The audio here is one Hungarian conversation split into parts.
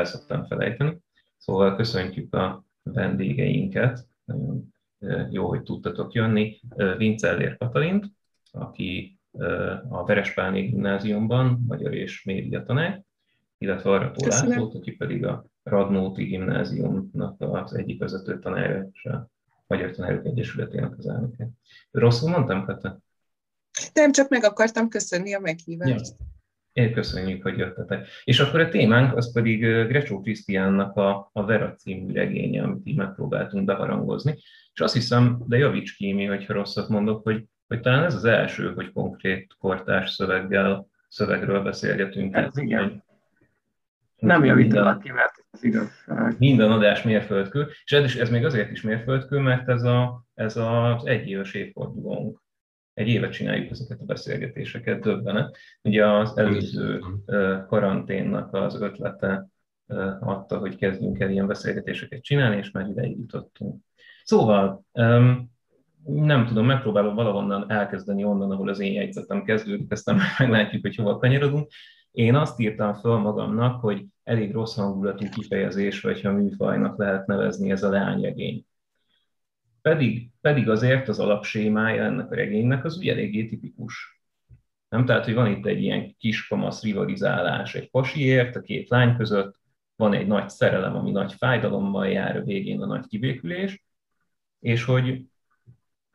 el szoktam felejteni. Szóval köszöntjük a vendégeinket, nagyon jó, hogy tudtatok jönni. Vincellér Katalint, aki a Verespálné gimnáziumban magyar és média tanár, illetve Arrató Lászlót, aki pedig a Radnóti gimnáziumnak az egyik vezető tanára és a Magyar Tanárok Egyesületének az elnöke. Rosszul mondtam, Kata? Nem, csak meg akartam köszönni a meghívást. Ja. Én köszönjük, hogy jöttetek. És akkor a témánk az pedig Grecsó Krisztiánnak a, a Vera című regénye, amit így megpróbáltunk beharangozni. És azt hiszem, de javíts ki mi, hogyha rosszat mondok, hogy, hogy talán ez az első, hogy konkrét kortárs szöveggel, szövegről beszélgetünk. Ez igen. Nem javítanak ki, mert ez igazság. Minden adás mérföldkő, és ez, ez még azért is mérföldkő, mert ez, a, ez az egyéves évfordulónk egy évet csináljuk ezeket a beszélgetéseket, döbbenet. Ugye az előző karanténnak az ötlete adta, hogy kezdjünk el ilyen beszélgetéseket csinálni, és már ideig jutottunk. Szóval, nem tudom, megpróbálom valahonnan elkezdeni onnan, ahol az én jegyzetem kezdődik, aztán meglátjuk, hogy hova kanyarodunk. Én azt írtam föl magamnak, hogy elég rossz hangulatú kifejezés, vagy ha műfajnak lehet nevezni ez a leányregény. Pedig, pedig azért az alapsémája ennek a regénynek az ugye eléggé tipikus. Nem? Tehát, hogy van itt egy ilyen kiskamasz rivalizálás egy pasiért a két lány között, van egy nagy szerelem, ami nagy fájdalommal jár, a végén a nagy kibékülés, és hogy,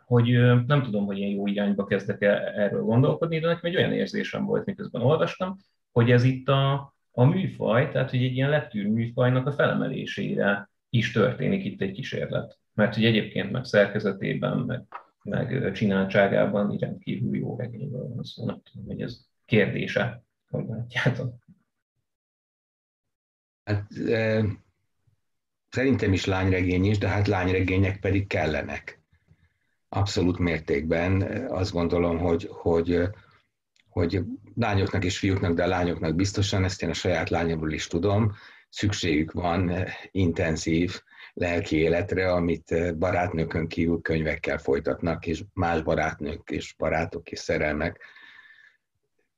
hogy nem tudom, hogy ilyen jó irányba kezdek el erről gondolkodni, de nekem egy olyan érzésem volt, miközben olvastam, hogy ez itt a, a műfaj, tehát hogy egy ilyen lettűr műfajnak a felemelésére is történik itt egy kísérlet mert hogy egyébként meg szerkezetében, meg, meg csináltságában rendkívül jó regényről van szó. Nem tudom, hogy ez kérdése, hogy látjátok. Hát, e, szerintem is lányregény is, de hát lányregények pedig kellenek. Abszolút mértékben. Azt gondolom, hogy, hogy, hogy lányoknak és fiúknak, de a lányoknak biztosan, ezt én a saját lányomról is tudom, szükségük van intenzív lelki életre, amit eh, barátnőkön kívül könyvekkel folytatnak, és más barátnők és barátok és szerelmek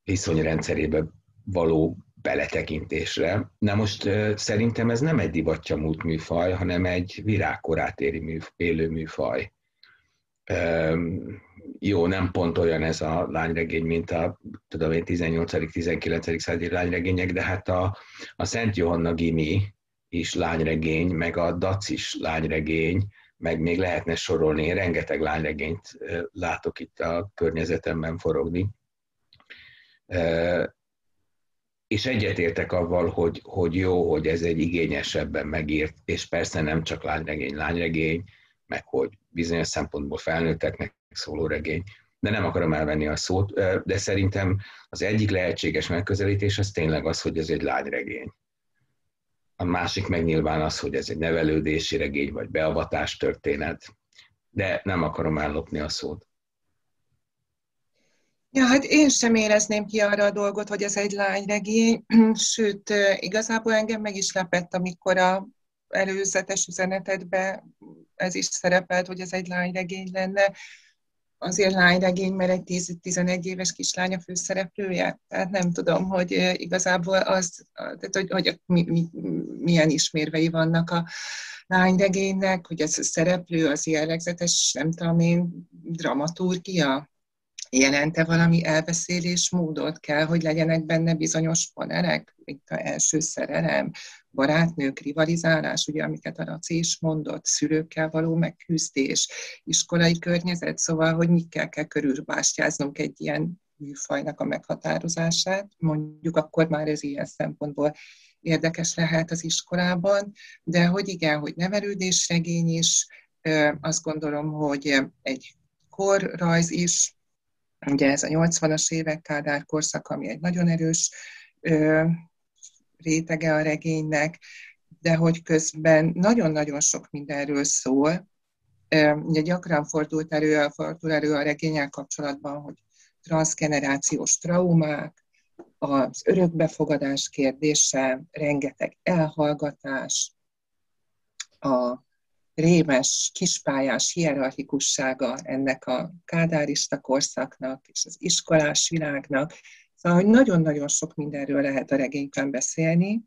viszonyrendszerébe való beletekintésre. Na most eh, szerintem ez nem egy divatja múlt műfaj, hanem egy virágkorát éri mű, élő műfaj. Jó, nem pont olyan ez a lányregény, mint a tudom én, 18.-19. századi lányregények, de hát a, a Szent Johanna Gimi, is lányregény, meg a DAC is lányregény, meg még lehetne sorolni, én rengeteg lányregényt látok itt a környezetemben forogni. És egyetértek avval, hogy, hogy jó, hogy ez egy igényesebben megírt, és persze nem csak lányregény, lányregény, meg hogy bizonyos szempontból felnőtteknek szóló regény, de nem akarom elvenni a szót, de szerintem az egyik lehetséges megközelítés az tényleg az, hogy ez egy lányregény. A másik meg nyilván az, hogy ez egy nevelődési regény, vagy beavatás történet, de nem akarom ellopni a szót. Ja, hát én sem érezném ki arra a dolgot, hogy ez egy lányregény, sőt, igazából engem meg is lepett, amikor a előzetes üzenetedben ez is szerepelt, hogy ez egy lányregény lenne azért lányregény, mert egy 10-11 éves kislány a főszereplője. Tehát nem tudom, hogy igazából az, tehát hogy, hogy mi, mi, milyen ismérvei vannak a lányregénynek, hogy ez a szereplő az jellegzetes, nem tudom én, dramaturgia, jelente valami elbeszélés módot kell, hogy legyenek benne bizonyos panelek, mint a első szerelem, barátnők, rivalizálás, ugye, amiket a Raci is mondott, szülőkkel való megküzdés, iskolai környezet, szóval, hogy mikkel kell körülbástyáznunk egy ilyen műfajnak a meghatározását. Mondjuk akkor már ez ilyen szempontból érdekes lehet az iskolában, de hogy igen, hogy nevelődésregény is, azt gondolom, hogy egy korrajz is, ugye ez a 80-as évek Kádár korszak, ami egy nagyon erős rétege a regénynek, de hogy közben nagyon-nagyon sok mindenről szól. Ugye gyakran fordult elő, fordul elő a regényel kapcsolatban, hogy transgenerációs traumák, az örökbefogadás kérdése, rengeteg elhallgatás, a rémes, kispályás hierarchikussága ennek a kádárista korszaknak és az iskolás világnak, Szóval, hogy nagyon-nagyon sok mindenről lehet a regényben beszélni,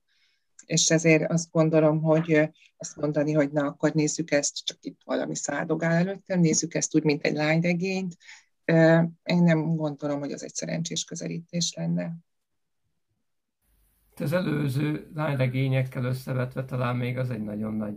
és ezért azt gondolom, hogy azt mondani, hogy na, akkor nézzük ezt, csak itt valami száldogál előttem, nézzük ezt úgy, mint egy lányregényt, én nem gondolom, hogy az egy szerencsés közelítés lenne. Az előző lányregényekkel összevetve talán még az egy nagyon nagy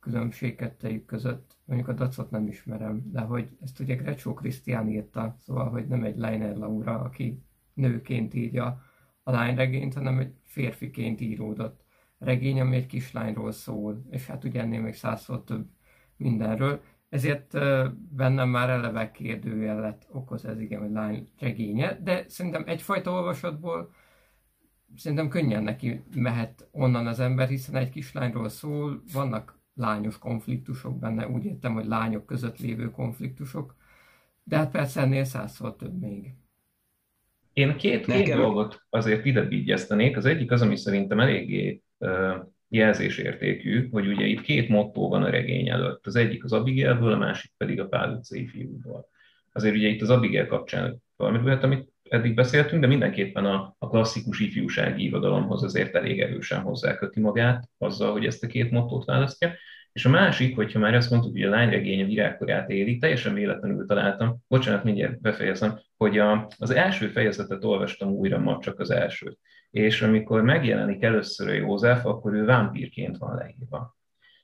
különbség kettejük között. Mondjuk a dacot nem ismerem, de hogy ezt ugye Grecsó Krisztián írta, szóval, hogy nem egy Leiner Laura, aki nőként írja a lányregényt, hanem egy férfiként íródott regény, ami egy kislányról szól, és hát ugye ennél még százszor több mindenről. Ezért bennem már eleve kérdőjelet okoz ez igen, hogy lány regénye, de szerintem egyfajta olvasatból szerintem könnyen neki mehet onnan az ember, hiszen egy kislányról szól, vannak lányos konfliktusok benne, úgy értem, hogy lányok között lévő konfliktusok, de hát persze ennél százszor több még. Én két, két dolgot azért ide vigyeztenék. Az egyik az, ami szerintem eléggé jelzésértékű, hogy ugye itt két motto van a regény előtt. Az egyik az Abigailből, a másik pedig a Pál utcai fiúból. Azért ugye itt az Abigail kapcsán valamit, amit eddig beszéltünk, de mindenképpen a, a klasszikus ifjúsági irodalomhoz azért elég erősen hozzáköti magát azzal, hogy ezt a két mottót választja. És a másik, hogyha már azt mondtuk, hogy a lányregény a virágkorát éli, teljesen véletlenül találtam, bocsánat, mindjárt befejezem, hogy a, az első fejezetet olvastam újra, ma csak az elsőt. És amikor megjelenik először a József, akkor ő vámpírként van leírva.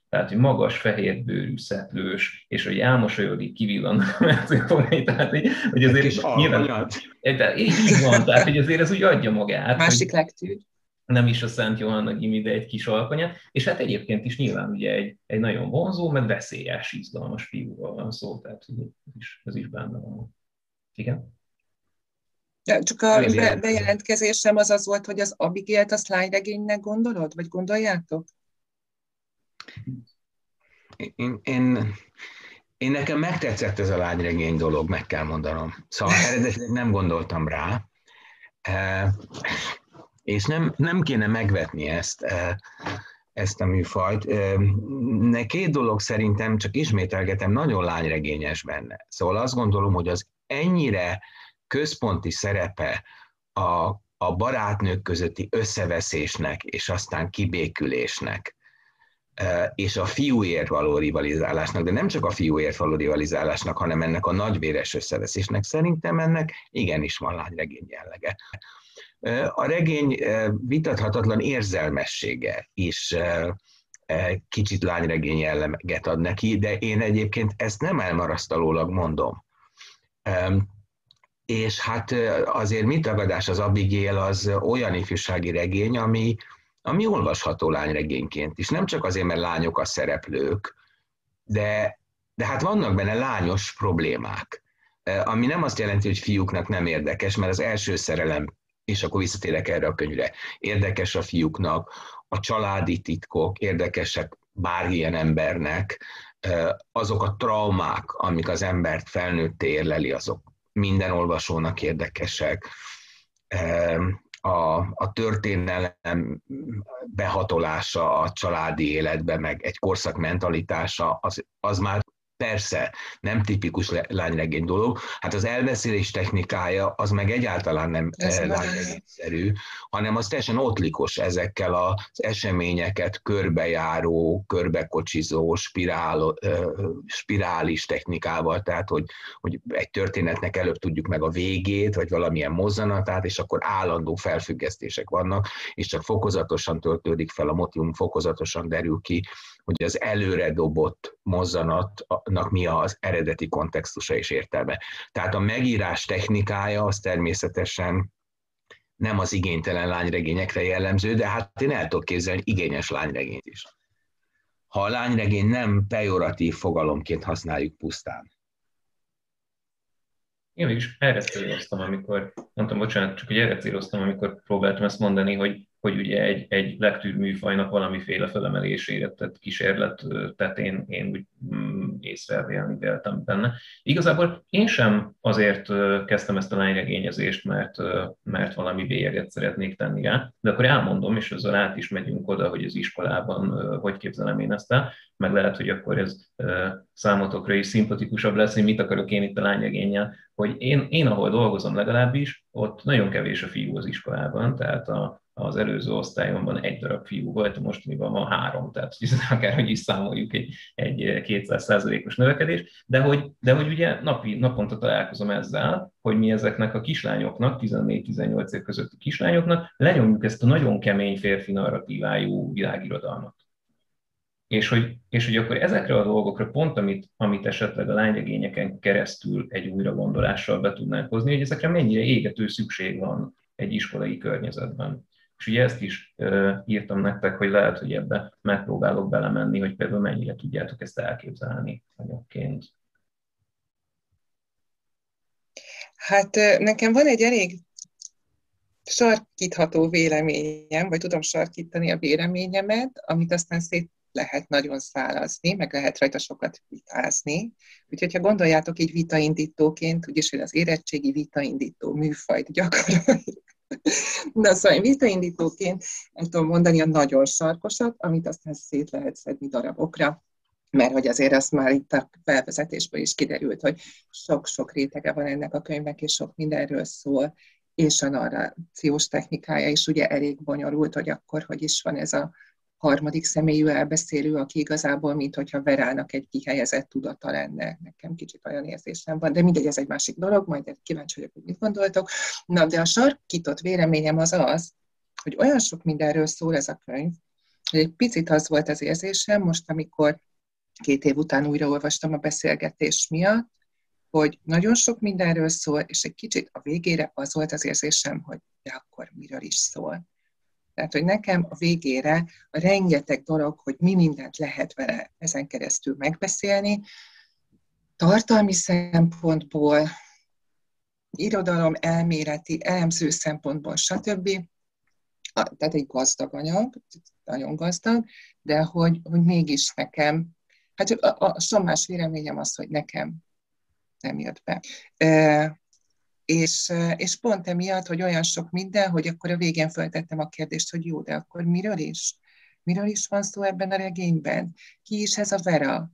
Tehát, hogy magas, fehérbőrű, szetlős, és hogy elmosolyodik, kivillannak a tehát, hogy, hogy azért nyilván, de így van, tehát, hogy azért ez úgy adja magát. Másik legtűr nem is a Szent Johanna Gimi, de egy kis alkanya, és hát egyébként is nyilván ugye egy, egy nagyon vonzó, meg veszélyes, izgalmas fiúról van szó, tehát ez is, ez is benne van. Igen? Ja, csak a be, bejelentkezésem az az volt, hogy az Abigail-t azt lányregénynek gondolod, vagy gondoljátok? Én, én, én nekem megtetszett ez a lányregény dolog, meg kell mondanom. Szóval eredetileg nem gondoltam rá. És nem, nem kéne megvetni ezt, e, ezt a műfajt. E, két dolog szerintem, csak ismételgetem, nagyon lányregényes benne. Szóval azt gondolom, hogy az ennyire központi szerepe a, a barátnők közötti összeveszésnek, és aztán kibékülésnek, e, és a fiúért való rivalizálásnak, de nem csak a fiúért való rivalizálásnak, hanem ennek a nagyvéres összeveszésnek szerintem ennek igenis van lányregény jellege. A regény vitathatatlan érzelmessége is kicsit lányregény jelleget ad neki, de én egyébként ezt nem elmarasztalólag mondom. És hát azért mit tagadás az Abigail az olyan ifjúsági regény, ami, ami olvasható lányregényként is. Nem csak azért, mert lányok a szereplők, de, de hát vannak benne lányos problémák, ami nem azt jelenti, hogy fiúknak nem érdekes, mert az első szerelem és akkor visszatérek erre a könyvre. Érdekes a fiúknak, a családi titkok érdekesek bármilyen embernek, azok a traumák, amik az embert felnőtt érleli, azok minden olvasónak érdekesek. A, a történelem behatolása a családi életbe, meg egy korszak mentalitása, az, az már Persze, nem tipikus lányregény dolog. Hát az elbeszélés technikája az meg egyáltalán nem eh, lányregényszerű, hanem az teljesen ottlikos ezekkel az eseményeket körbejáró, körbekocsizó, spirál, spirális technikával, tehát hogy, hogy egy történetnek előbb tudjuk meg a végét, vagy valamilyen mozzanatát, és akkor állandó felfüggesztések vannak, és csak fokozatosan töltődik fel a motivum, fokozatosan derül ki, hogy az előre dobott mozzanatnak mi az eredeti kontextusa és értelme. Tehát a megírás technikája az természetesen nem az igénytelen lányregényekre jellemző, de hát én el tudok képzelni igényes lányregényt is. Ha a lányregény nem pejoratív fogalomként használjuk pusztán. Én is erre amikor, mondtam, bocsánat, csak hogy erre amikor próbáltam ezt mondani, hogy hogy ugye egy, egy lektűr műfajnak valamiféle felemelésére tett kísérlet tetén én úgy mm, észrevélni véltem benne. Igazából én sem azért kezdtem ezt a lányregényezést, mert, mert valami bélyeget szeretnék tenni rá, de akkor elmondom, és ezzel át is megyünk oda, hogy az iskolában hogy képzelem én ezt el, meg lehet, hogy akkor ez számotokra is szimpatikusabb lesz, hogy mit akarok én itt a lányregényel, hogy én, én ahol dolgozom legalábbis, ott nagyon kevés a fiú az iskolában, tehát a, az előző osztályomban egy darab fiú volt, mostaniban van három, tehát akárhogy is számoljuk egy, egy 200 os növekedés, de hogy, de hogy ugye napi, naponta találkozom ezzel, hogy mi ezeknek a kislányoknak, 14-18 év közötti kislányoknak lenyomjuk ezt a nagyon kemény férfi narratívájú világirodalmat. És hogy, és hogy akkor ezekre a dolgokra pont, amit, amit esetleg a lányregényeken keresztül egy újra gondolással be tudnánk hozni, hogy ezekre mennyire égető szükség van egy iskolai környezetben. És ugye ezt is uh, írtam nektek, hogy lehet, hogy ebbe megpróbálok belemenni, hogy például mennyire tudjátok ezt elképzelni anyagként. Hát nekem van egy elég sarkítható véleményem, vagy tudom sarkítani a véleményemet, amit aztán szét lehet nagyon szálazni, meg lehet rajta sokat vitázni. Úgyhogy, ha gondoljátok így vitaindítóként, úgyis, hogy az érettségi vitaindító műfajt gyakoroljuk, Na szóval vitaindítóként el tudom mondani a nagyon sarkosat, amit aztán szét lehet szedni darabokra, mert hogy azért azt már itt a felvezetésből is kiderült, hogy sok-sok rétege van ennek a könyvnek, és sok mindenről szól, és a narrációs technikája is ugye elég bonyolult, hogy akkor hogy is van ez a harmadik személyű elbeszélő, aki igazából, mint hogyha Verának egy kihelyezett tudata lenne. Nekem kicsit olyan érzésem van, de mindegy, ez egy másik dolog, majd kíváncsi vagyok, hogy mit gondoltok. Na, de a sarkított véleményem az az, hogy olyan sok mindenről szól ez a könyv, hogy egy picit az volt az érzésem, most, amikor két év után újraolvastam a beszélgetés miatt, hogy nagyon sok mindenről szól, és egy kicsit a végére az volt az érzésem, hogy de akkor miről is szól. Tehát, hogy nekem a végére a rengeteg dolog, hogy mi mindent lehet vele ezen keresztül megbeszélni, tartalmi szempontból, irodalom, elméleti, elemző szempontból, stb. Tehát egy gazdag anyag, nagyon gazdag, de hogy, hogy mégis nekem, hát a, a sommás véleményem az, hogy nekem nem jött be. És, és pont emiatt, hogy olyan sok minden, hogy akkor a végén feltettem a kérdést, hogy jó, de akkor miről is? Miről is van szó ebben a regényben? Ki is ez a Vera?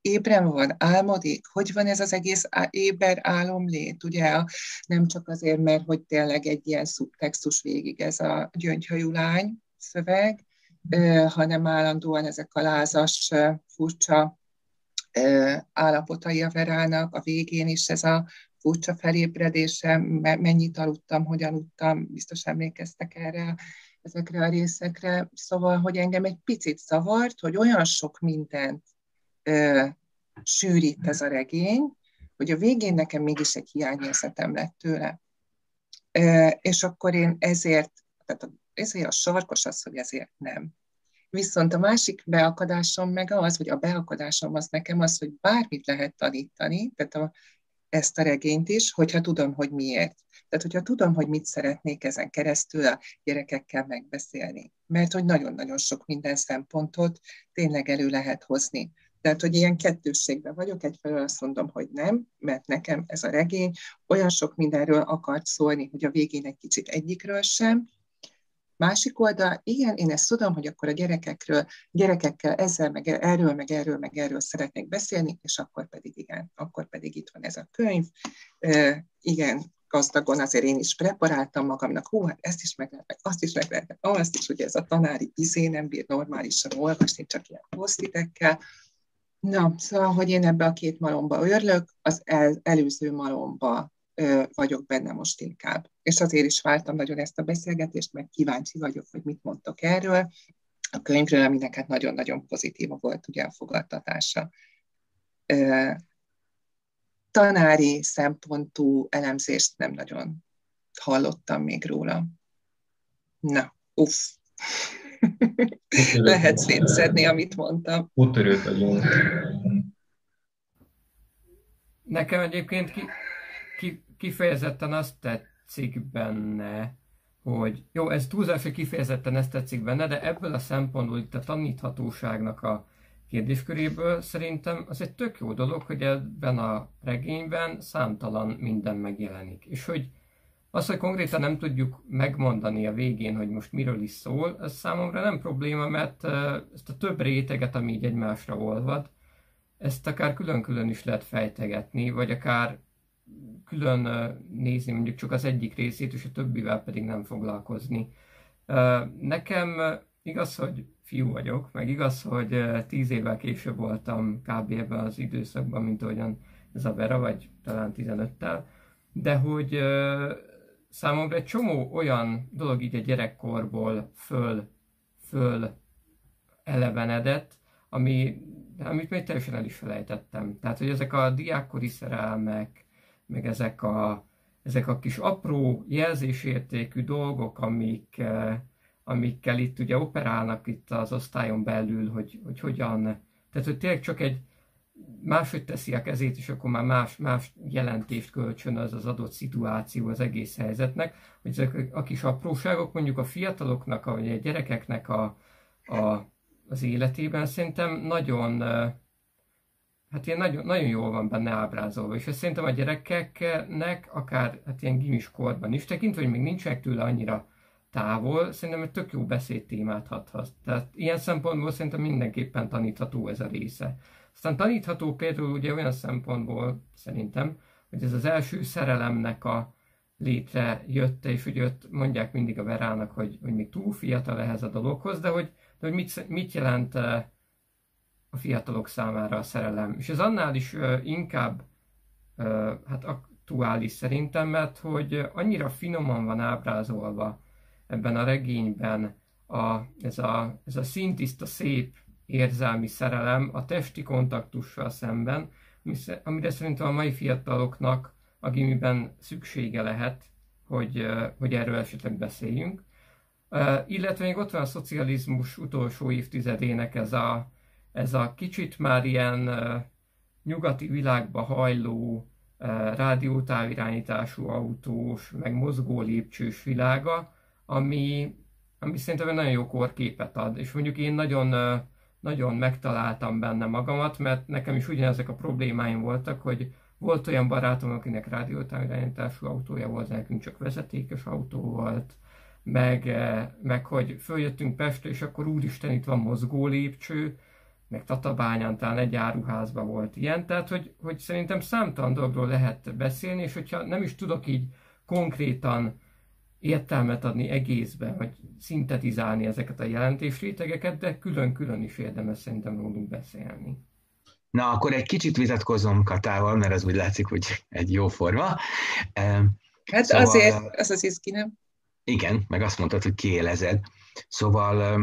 Ébren van, álmodik? Hogy van ez az egész éber álomlét? Ugye nem csak azért, mert hogy tényleg egy ilyen szubtextus végig ez a gyöngyhajú lány szöveg, hanem állandóan ezek a lázas, furcsa állapotai a Verának, a végén is ez a furcsa felébredése, mennyit aludtam, hogyan aludtam, biztos emlékeztek erre, ezekre a részekre. Szóval, hogy engem egy picit zavart, hogy olyan sok mindent ö, sűrít ez a regény, hogy a végén nekem mégis egy hiányérzetem lett tőle. Ö, és akkor én ezért, tehát ezért a sarkos az, hogy ezért nem. Viszont a másik beakadásom meg az, hogy a beakadásom az nekem az, hogy bármit lehet tanítani, tehát a ezt a regényt is, hogyha tudom, hogy miért. Tehát, hogyha tudom, hogy mit szeretnék ezen keresztül a gyerekekkel megbeszélni. Mert hogy nagyon-nagyon sok minden szempontot tényleg elő lehet hozni. Tehát, hogy ilyen kettősségben vagyok, egyfelől azt mondom, hogy nem, mert nekem ez a regény olyan sok mindenről akart szólni, hogy a végén egy kicsit egyikről sem, Másik oldal, igen, én ezt tudom, hogy akkor a gyerekekről, gyerekekkel ezzel, meg erről, meg erről, meg erről szeretnék beszélni, és akkor pedig igen, akkor pedig itt van ez a könyv. E, igen, gazdagon azért én is preparáltam magamnak, hú, hát ezt is meg lehet, azt is meg lehet, azt is, hogy ez a tanári izé nem bír normálisan olvasni, csak ilyen posztitekkel. Na, szóval, hogy én ebbe a két malomba örlök, az el, előző malomba vagyok benne most inkább. És azért is vártam nagyon ezt a beszélgetést, mert kíváncsi vagyok, hogy mit mondtok erről, a könyvről, aminek hát nagyon-nagyon pozitív volt ugye a fogadtatása. Tanári szempontú elemzést nem nagyon hallottam még róla. Na, uff. Lehet szétszedni, amit mondtam. Úttörőt vagyunk. Nekem egyébként ki, ki, kifejezetten azt tetszik benne, hogy jó, ez túlzás, hogy kifejezetten ezt tetszik benne, de ebből a szempontból itt a taníthatóságnak a kérdésköréből szerintem az egy tök jó dolog, hogy ebben a regényben számtalan minden megjelenik. És hogy az, hogy konkrétan nem tudjuk megmondani a végén, hogy most miről is szól, ez számomra nem probléma, mert ezt a több réteget, ami így egymásra olvad, ezt akár külön-külön is lehet fejtegetni, vagy akár külön nézni mondjuk csak az egyik részét, és a többivel pedig nem foglalkozni. Nekem igaz, hogy fiú vagyok, meg igaz, hogy tíz évvel később voltam kb. ebben az időszakban, mint ahogyan ez a Vera, vagy talán 15-tel, de hogy számomra egy csomó olyan dolog így a gyerekkorból föl, föl elevenedett, ami, amit még teljesen el is felejtettem. Tehát, hogy ezek a diákkori szerelmek, meg ezek a, ezek a kis apró jelzésértékű dolgok, amik, eh, amikkel itt ugye operálnak itt az osztályon belül, hogy, hogy hogyan, tehát hogy tényleg csak egy máshogy teszi a kezét, és akkor már más, más jelentést kölcsön az az adott szituáció az egész helyzetnek, hogy ezek a kis apróságok mondjuk a fiataloknak, vagy a gyerekeknek a, a, az életében szerintem nagyon, hát ilyen nagyon, nagyon jól van benne ábrázolva, és ezt szerintem a gyerekeknek, akár hát ilyen gimis korban is, tekintve, hogy még nincsenek tőle annyira távol, szerintem egy tök jó beszédtémát hathat. Tehát ilyen szempontból szerintem mindenképpen tanítható ez a része. Aztán tanítható például ugye olyan szempontból szerintem, hogy ez az első szerelemnek a létrejötte, és ugye ott mondják mindig a Verának, hogy, hogy még túl fiatal ehhez a dologhoz, de hogy, de hogy mit, mit jelent eh, a fiatalok számára a szerelem. És ez annál is inkább hát aktuális szerintem, mert hogy annyira finoman van ábrázolva ebben a regényben a, ez, a, ez a szintiszta szép érzelmi szerelem a testi kontaktussal szemben, amire szerintem a mai fiataloknak a gimiben szüksége lehet, hogy, hogy erről esetleg beszéljünk. Illetve még ott van a szocializmus utolsó évtizedének ez a, ez a kicsit már ilyen nyugati világba hajló rádiótávirányítású autós, meg mozgó lépcsős világa, ami, ami szerintem egy nagyon jó korképet ad. És mondjuk én nagyon nagyon megtaláltam benne magamat, mert nekem is ugyanezek a problémáim voltak, hogy volt olyan barátom, akinek rádiótávirányítású autója volt, nekünk csak vezetékes autó volt, meg, meg hogy följöttünk Pestre, és akkor úristen itt van mozgó lépcső, meg Tatabányán talán egy áruházban volt ilyen, tehát hogy, hogy szerintem számtalan dologról lehet beszélni, és hogyha nem is tudok így konkrétan értelmet adni egészben, vagy szintetizálni ezeket a jelentésrétegeket, de külön-külön is érdemes szerintem rólunk beszélni. Na, akkor egy kicsit vitatkozom Katával, mert az úgy látszik, hogy egy jó forma. Hát szóval, azért, az az izgi, nem? Igen, meg azt mondtad, hogy kiélezed. Szóval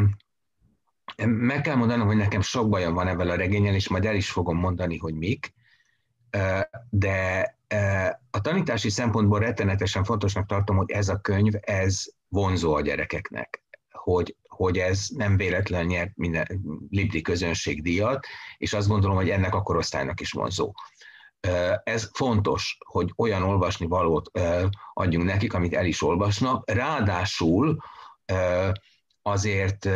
meg kell mondanom, hogy nekem sok bajom van ebben a regényen, és majd el is fogom mondani, hogy mik, de a tanítási szempontból rettenetesen fontosnak tartom, hogy ez a könyv, ez vonzó a gyerekeknek, hogy, hogy ez nem véletlen nyert minden Libri közönségdíjat, és azt gondolom, hogy ennek a korosztálynak is vonzó. Ez fontos, hogy olyan olvasni valót adjunk nekik, amit el is olvasnak. Ráadásul azért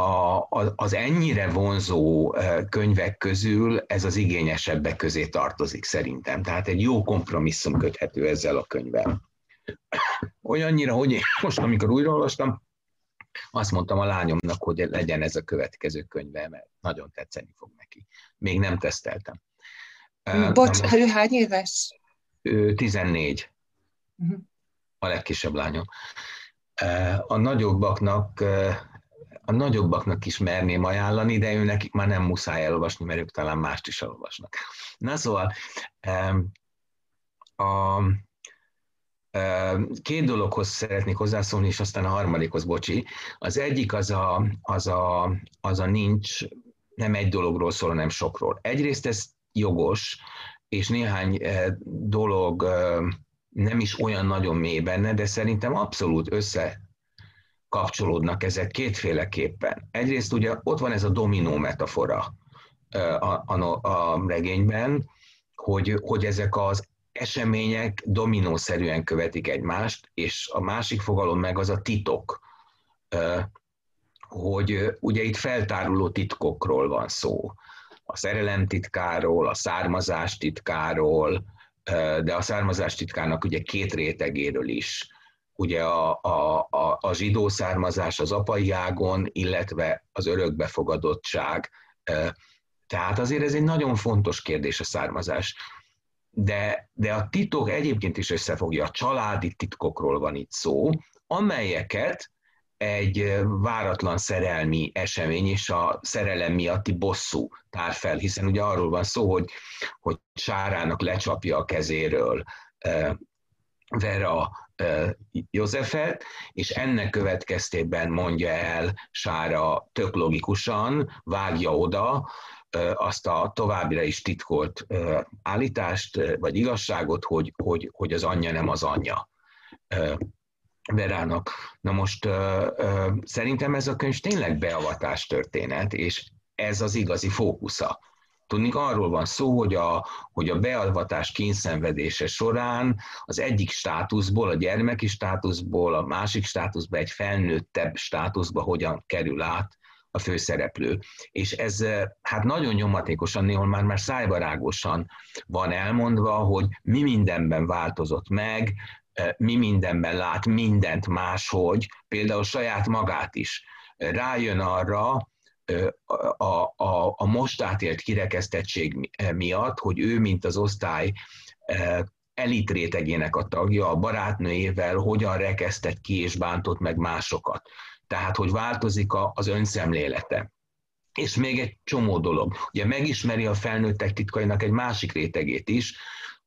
a, az ennyire vonzó könyvek közül ez az igényesebbek közé tartozik szerintem. Tehát egy jó kompromisszum köthető ezzel a könyvvel. Olyannyira, hogy én most, amikor újraolvastam, azt mondtam a lányomnak, hogy legyen ez a következő könyve, mert nagyon tetszeni fog neki. Még nem teszteltem. Bocs, most, ő hány éves? Ő 14. Uh-huh. A legkisebb lányom. A nagyobbaknak a nagyobbaknak is merném ajánlani, de ő nekik már nem muszáj elolvasni, mert ők talán mást is elolvasnak. Na szóval, a, két dologhoz szeretnék hozzászólni, és aztán a harmadikhoz, bocsi. Az egyik az a, az a, az a nincs, nem egy dologról szól, hanem sokról. Egyrészt ez jogos, és néhány dolog nem is olyan nagyon mély benne, de szerintem abszolút össze kapcsolódnak ezek kétféleképpen. Egyrészt ugye ott van ez a dominó metafora a, a, a regényben, hogy, hogy ezek az események dominószerűen követik egymást, és a másik fogalom meg az a titok, hogy ugye itt feltáruló titkokról van szó. A szerelem titkáról, a származás titkáról, de a származás titkának ugye két rétegéről is ugye a, a, a, a zsidó származás az apai ágon, illetve az örökbefogadottság. Tehát azért ez egy nagyon fontos kérdés a származás. De, de a titok egyébként is összefogja, a családi titkokról van itt szó, amelyeket egy váratlan szerelmi esemény, és a szerelem miatti bosszú tár fel, hiszen ugye arról van szó, hogy, hogy Sárának lecsapja a kezéről Vera Józsefet, és ennek következtében mondja el Sára tök logikusan, vágja oda azt a továbbra is titkolt állítást, vagy igazságot, hogy, hogy, hogy az anyja nem az anyja. Verának. Na most szerintem ez a könyv tényleg beavatás történet, és ez az igazi fókusza. Tudni, arról van szó, hogy a, hogy a beavatás kényszenvedése során az egyik státuszból, a gyermeki státuszból, a másik státuszba, egy felnőttebb státuszba hogyan kerül át a főszereplő. És ez hát nagyon nyomatékosan, néhol már, már szájbarágosan van elmondva, hogy mi mindenben változott meg, mi mindenben lát mindent máshogy, például saját magát is. Rájön arra, a, a, a most átélt kirekesztettség miatt, hogy ő, mint az osztály elit rétegének a tagja, a barátnőjével hogyan rekesztett ki és bántott meg másokat. Tehát, hogy változik az önszemlélete. És még egy csomó dolog. Ugye megismeri a felnőttek titkainak egy másik rétegét is,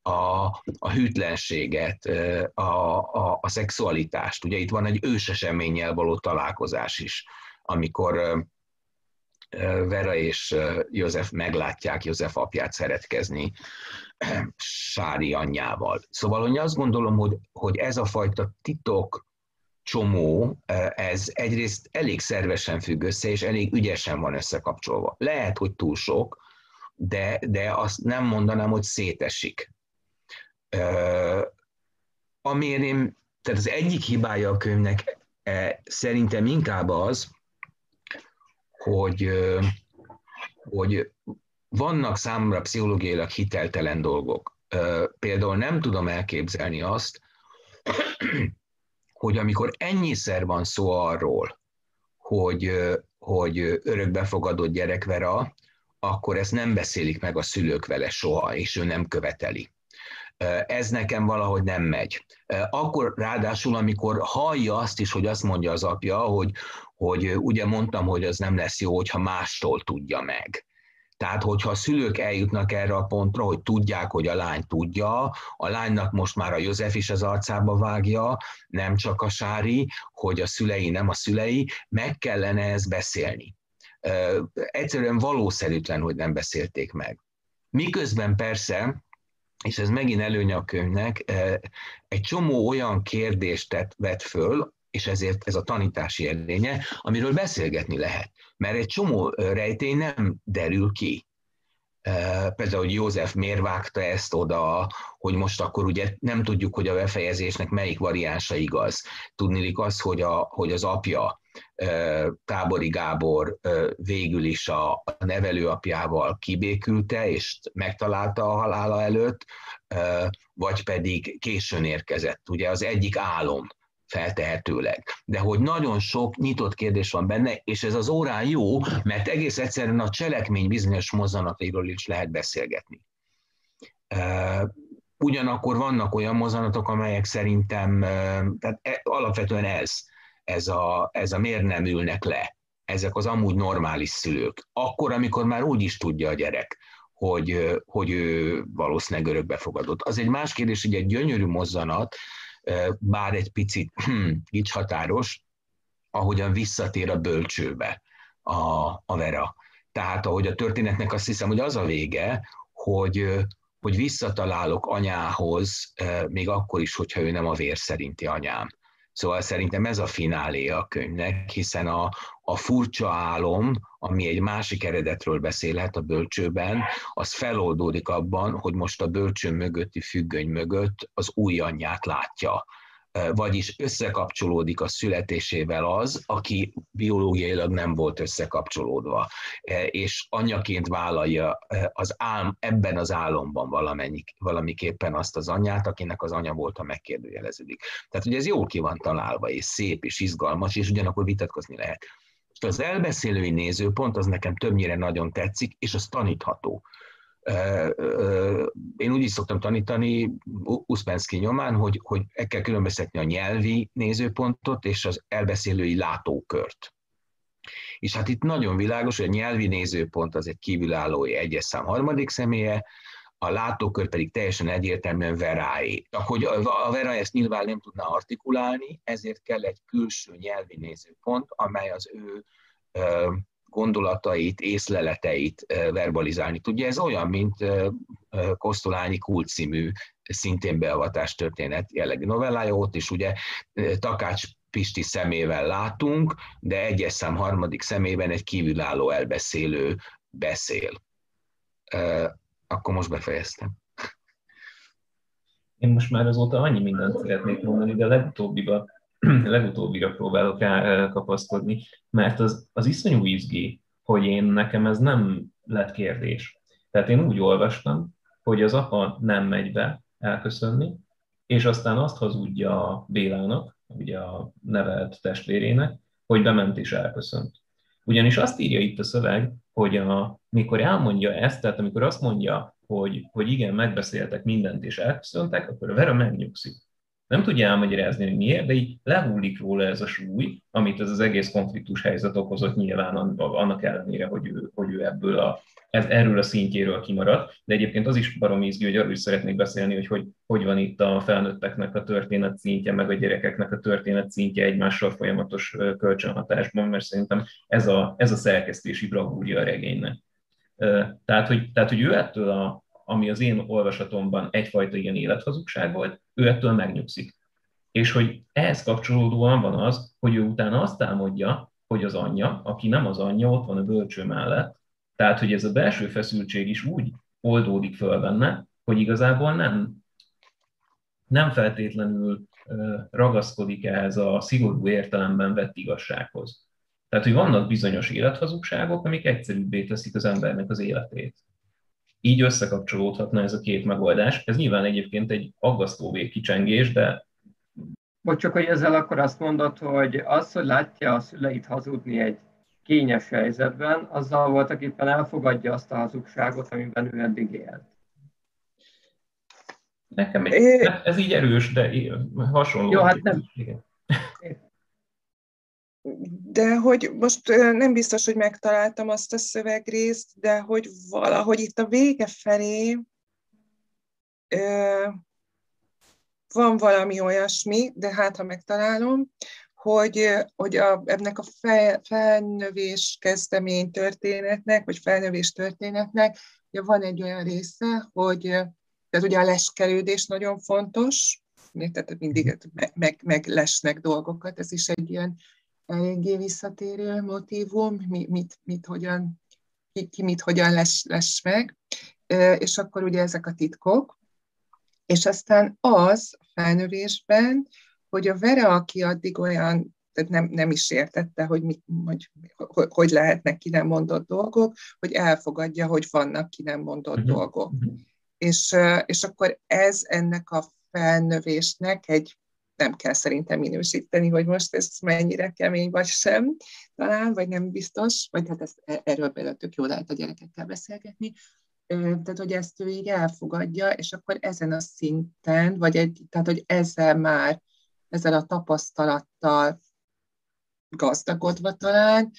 a, a hűtlenséget, a, a, a szexualitást. Ugye itt van egy őseseménnyel való találkozás is, amikor Vera és József meglátják József apját szeretkezni Sári anyjával. Szóval hogy azt gondolom, hogy, hogy ez a fajta titok csomó, ez egyrészt elég szervesen függ össze, és elég ügyesen van összekapcsolva. Lehet, hogy túl sok, de, de azt nem mondanám, hogy szétesik. Amiért én, tehát az egyik hibája a könyvnek e, szerintem inkább az, hogy, hogy vannak számomra pszichológiailag hiteltelen dolgok. Például nem tudom elképzelni azt, hogy amikor ennyiszer van szó arról, hogy, hogy örökbefogadott gyerek Vera, akkor ezt nem beszélik meg a szülők vele soha, és ő nem követeli ez nekem valahogy nem megy. Akkor ráadásul, amikor hallja azt is, hogy azt mondja az apja, hogy, hogy ugye mondtam, hogy az nem lesz jó, hogyha mástól tudja meg. Tehát, hogyha a szülők eljutnak erre a pontra, hogy tudják, hogy a lány tudja, a lánynak most már a József is az arcába vágja, nem csak a Sári, hogy a szülei nem a szülei, meg kellene ezt beszélni. Egyszerűen valószerűtlen, hogy nem beszélték meg. Miközben persze és ez megint előnye a könyvnek, egy csomó olyan kérdést tett, vett föl, és ezért ez a tanítási eredménye, amiről beszélgetni lehet. Mert egy csomó rejtély nem derül ki. Például, hogy József miért vágta ezt oda, hogy most akkor ugye nem tudjuk, hogy a befejezésnek melyik variánsa igaz. Tudnilik az, hogy, a, hogy az apja Tábori Gábor végül is a nevelőapjával kibékülte, és megtalálta a halála előtt, vagy pedig későn érkezett. Ugye az egyik álom feltehetőleg. De hogy nagyon sok nyitott kérdés van benne, és ez az órán jó, mert egész egyszerűen a cselekmény bizonyos mozzanatairól is lehet beszélgetni. Ugyanakkor vannak olyan mozzanatok, amelyek szerintem, tehát e, alapvetően ez, ez a, ez a miért nem ülnek le, ezek az amúgy normális szülők. Akkor, amikor már úgy is tudja a gyerek, hogy, hogy ő valószínűleg örökbefogadott. Az egy más kérdés, hogy egy gyönyörű mozzanat, bár egy picit így határos, ahogyan visszatér a bölcsőbe a, a Vera. Tehát ahogy a történetnek azt hiszem, hogy az a vége, hogy, hogy visszatalálok anyához, még akkor is, hogyha ő nem a vér szerinti anyám. Szóval szerintem ez a finálé a könyvnek, hiszen a, a furcsa álom, ami egy másik eredetről beszélhet a bölcsőben, az feloldódik abban, hogy most a bölcső mögötti függöny mögött az új anyját látja vagyis összekapcsolódik a születésével az, aki biológiailag nem volt összekapcsolódva, és anyaként vállalja az álm, ebben az álomban valamennyi, valamiképpen azt az anyát, akinek az anya volt, a megkérdőjeleződik. Tehát ugye ez jól ki van találva, és szép, és izgalmas, és ugyanakkor vitatkozni lehet. Az elbeszélői nézőpont az nekem többnyire nagyon tetszik, és az tanítható én úgy is szoktam tanítani Uspensky nyomán, hogy, hogy el kell különböztetni a nyelvi nézőpontot és az elbeszélői látókört. És hát itt nagyon világos, hogy a nyelvi nézőpont az egy kívülálló egyes szám harmadik személye, a látókör pedig teljesen egyértelműen Veráé. Hogy a Vera ezt nyilván nem tudná artikulálni, ezért kell egy külső nyelvi nézőpont, amely az ő gondolatait, észleleteit verbalizálni tudja. Ez olyan, mint Kosztolányi Kult című szintén beavatás történet jellegű novellája, ott is ugye Takács Pisti szemével látunk, de egyes szám harmadik szemében egy kívülálló elbeszélő beszél. Akkor most befejeztem. Én most már azóta annyi mindent szeretnék mondani, de legutóbbiba, legutóbbira próbálok kapaszkodni, mert az, az iszonyú izgi, hogy én nekem ez nem lett kérdés. Tehát én úgy olvastam, hogy az apa nem megy be elköszönni, és aztán azt hazudja Bélának, ugye a nevelt testvérének, hogy bement és elköszönt. Ugyanis azt írja itt a szöveg, hogy a, mikor elmondja ezt, tehát amikor azt mondja, hogy, hogy igen, megbeszéltek mindent és elköszöntek, akkor a Vera megnyugszik. Nem tudja elmagyarázni, hogy miért, de így lehullik róla ez a súly, amit ez az egész konfliktus helyzet okozott nyilván annak ellenére, hogy ő, hogy ő ebből a ez, erről a szintjéről kimarad, de egyébként az is barom izgi, hogy arról is szeretnék beszélni, hogy, hogy hogy van itt a felnőtteknek a történet szintje, meg a gyerekeknek a történet szintje egymással folyamatos kölcsönhatásban, mert szerintem ez a, ez a szerkesztési bravúrja a regénynek. Tehát hogy, tehát, hogy ő ettől, a, ami az én olvasatomban egyfajta ilyen élethazugság volt, ő ettől megnyugszik. És hogy ehhez kapcsolódóan van az, hogy ő utána azt álmodja, hogy az anyja, aki nem az anyja, ott van a bölcső mellett, tehát, hogy ez a belső feszültség is úgy oldódik föl benne, hogy igazából nem, nem feltétlenül ragaszkodik ehhez a szigorú értelemben vett igazsághoz. Tehát, hogy vannak bizonyos élethazugságok, amik egyszerűbbé teszik az embernek az életét. Így összekapcsolódhatna ez a két megoldás. Ez nyilván egyébként egy aggasztó végkicsengés, de Bocs, csak hogy ezzel akkor azt mondod, hogy az, hogy látja a szüleit hazudni egy kényes helyzetben, azzal voltak éppen elfogadja azt a hazugságot, amiben ő eddig élt. Nekem egy, ez így erős, de hasonló. Jó, hát nem. De hogy most nem biztos, hogy megtaláltam azt a szövegrészt, de hogy valahogy itt a vége felé van valami olyasmi, de hát ha megtalálom, hogy, hogy a, ennek a fel, felnövés kezdemény történetnek, vagy felnövés történetnek ugye van egy olyan része, hogy tehát ugye a leskelődés nagyon fontos, tehát mindig meg, meg lesnek dolgokat, ez is egy ilyen eléggé visszatérő motivum, mi, mit, mit hogyan, ki, ki mit hogyan les, les meg, és akkor ugye ezek a titkok, és aztán az felnövésben, hogy a Vera, aki addig olyan, tehát nem, nem is értette, hogy, mit, hogy, hogy, hogy lehetnek ki nem mondott dolgok, hogy elfogadja, hogy vannak ki nem mondott uh-huh. dolgok. Uh-huh. És, és akkor ez ennek a felnövésnek egy nem kell szerintem minősíteni, hogy most ez mennyire kemény vagy sem, talán, vagy nem biztos, vagy hát ezt, e, erről például tök jól lehet a gyerekekkel beszélgetni, tehát hogy ezt ő így elfogadja, és akkor ezen a szinten, vagy egy, tehát hogy ezzel már ezzel a tapasztalattal gazdagodva talán,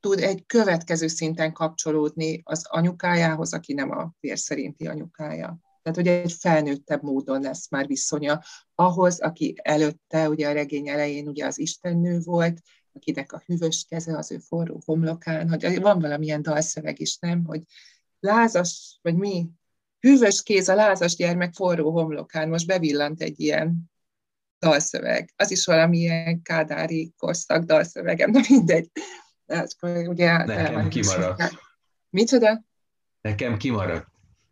tud egy következő szinten kapcsolódni az anyukájához, aki nem a vér szerinti anyukája. Tehát, hogy egy felnőttebb módon lesz már viszonya ahhoz, aki előtte, ugye a regény elején ugye az istennő volt, akinek a hűvös keze az ő forró homlokán, hogy van valamilyen dalszöveg is, nem, hogy lázas, vagy mi, hűvös kéz a lázas gyermek forró homlokán, most bevillant egy ilyen dalszöveg. Az is valamilyen kádári korszak dalszövegem, de mindegy. Ez, ugye, Nekem kimaradt. Micsoda? Nekem kimaradt.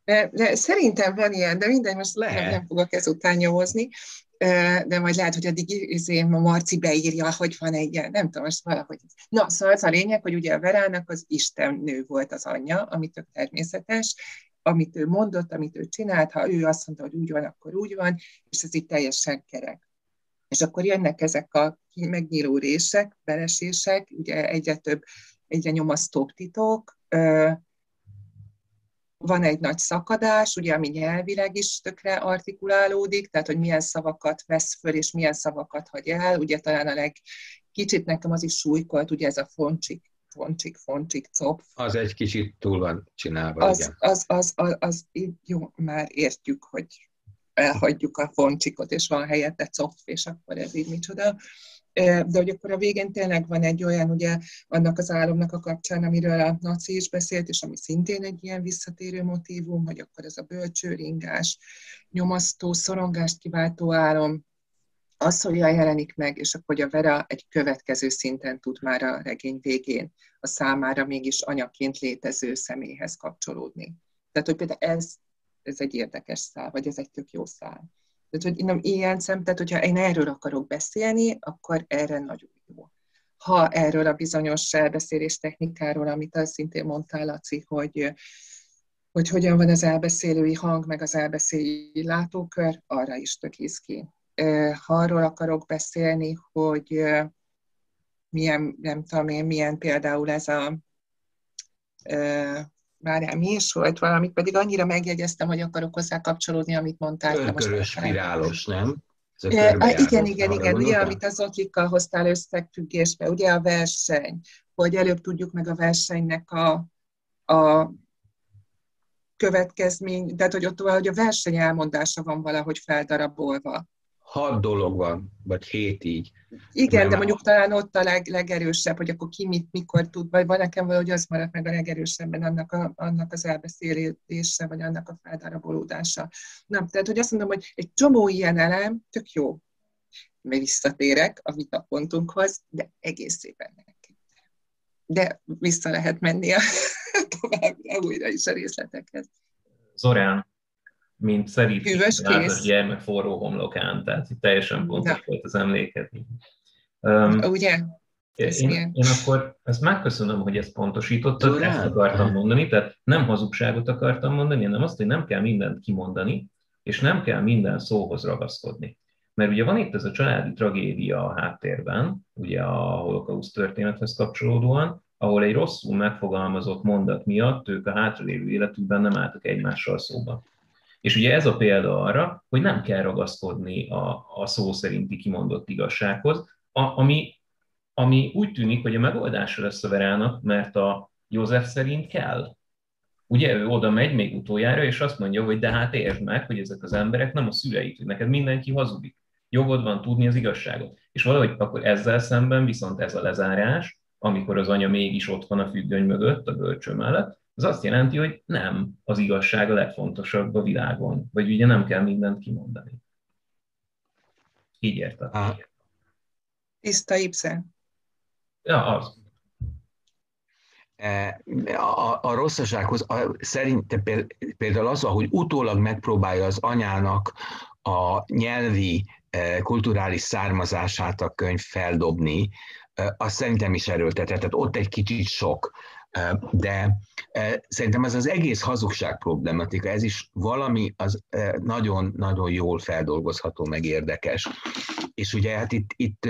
De, de szerintem van ilyen, de mindegy, most lehet. nem, nem fogok ezután nyomozni, de majd lehet, hogy addig izé, a Marci beírja, hogy van egy ilyen, nem tudom, most valahogy. Na, szóval az a lényeg, hogy ugye a Verának az Isten nő volt az anyja, ami tök természetes, amit ő mondott, amit ő csinált, ha ő azt mondta, hogy úgy van, akkor úgy van, és ez így teljesen kerek. És akkor jönnek ezek a megnyíló rések, belesések, ugye egyre több, egyre nyomasztóbb titok, van egy nagy szakadás, ugye, ami nyelvileg is tökre artikulálódik, tehát hogy milyen szavakat vesz föl, és milyen szavakat hagy el. Ugye talán a leg, kicsit nekem az is súlykolt, ugye ez a foncsik, foncsik, foncsik, copf. Az egy kicsit túl van csinálva, az, igen. Az, az, az, az, így jó, már értjük, hogy elhagyjuk a foncsikot, és van helyette copf, és akkor ez így micsoda de hogy akkor a végén tényleg van egy olyan, ugye, annak az álomnak a kapcsán, amiről a Naci is beszélt, és ami szintén egy ilyen visszatérő motívum, hogy akkor ez a bölcsőringás, nyomasztó, szorongást kiváltó álom, az hogyan jelenik meg, és akkor hogy a Vera egy következő szinten tud már a regény végén a számára mégis anyaként létező személyhez kapcsolódni. Tehát, hogy például ez, ez egy érdekes szál, vagy ez egy tök jó szál. Tehát, hogy nem ilyen szem, tehát hogyha én erről akarok beszélni, akkor erre nagyon jó. Ha erről a bizonyos elbeszélés technikáról, amit az szintén mondtál, Laci, hogy, hogy hogyan van az elbeszélői hang, meg az elbeszélői látókör, arra is tök ki. Ha arról akarok beszélni, hogy milyen, nem tudom én, milyen például ez a várjál, mi is volt valamit, pedig annyira megjegyeztem, hogy akarok hozzá kapcsolódni, amit mondtál. Körkörös, spirálos, nem? E, igen, igen, igen, ugye, amit az Otlikkal hoztál összefüggésbe, ugye a verseny, hogy előbb tudjuk meg a versenynek a, a következmény, tehát hogy ott valahogy a verseny elmondása van valahogy feldarabolva hat dolog van, vagy hét így. Igen, Nem de mondjuk talán ott a leg, legerősebb, hogy akkor ki mit, mikor tud, vagy van nekem valahogy az maradt meg a legerősebben annak, a, annak az elbeszélése, vagy annak a feldarabolódása. Nem, tehát hogy azt mondom, hogy egy csomó ilyen elem tök jó. Még visszatérek a vitapontunkhoz, de egész szépen neki. De vissza lehet menni a továbbra újra is a részletekhez. Zorán, mint szerítés a gyermek forró homlokán, tehát itt teljesen pontos volt az emléket. Um, Ugye? én, én akkor ezt megköszönöm, hogy ezt pontosítottad, Durán. ezt akartam mondani, tehát nem hazugságot akartam mondani, hanem azt, hogy nem kell mindent kimondani, és nem kell minden szóhoz ragaszkodni. Mert ugye van itt ez a családi tragédia a háttérben, ugye a holokauszt történethez kapcsolódóan, ahol egy rosszul megfogalmazott mondat miatt ők a hátralévő életükben nem álltak egymással szóba. És ugye ez a példa arra, hogy nem kell ragaszkodni a, a szó szerinti kimondott igazsághoz, a, ami, ami úgy tűnik, hogy a megoldása lesz a mert a József szerint kell. Ugye ő oda megy még utoljára, és azt mondja, hogy de hát értsd meg, hogy ezek az emberek nem a szüleid, hogy neked mindenki hazudik. Jogod van tudni az igazságot. És valahogy akkor ezzel szemben viszont ez a lezárás, amikor az anya mégis ott van a függöny mögött, a bölcső mellett, az azt jelenti, hogy nem az igazság a legfontosabb a világon, vagy ugye nem kell mindent kimondani. Így érted? Tiszta Ibsen. Ja, az. E, a, a rosszasághoz a, szerintem például az, hogy utólag megpróbálja az anyának a nyelvi, e, kulturális származását a könyv feldobni, e, az szerintem is erőltetett. Tehát ott egy kicsit sok de szerintem ez az egész hazugság problematika, ez is valami az nagyon-nagyon jól feldolgozható, meg érdekes. És ugye hát itt, itt,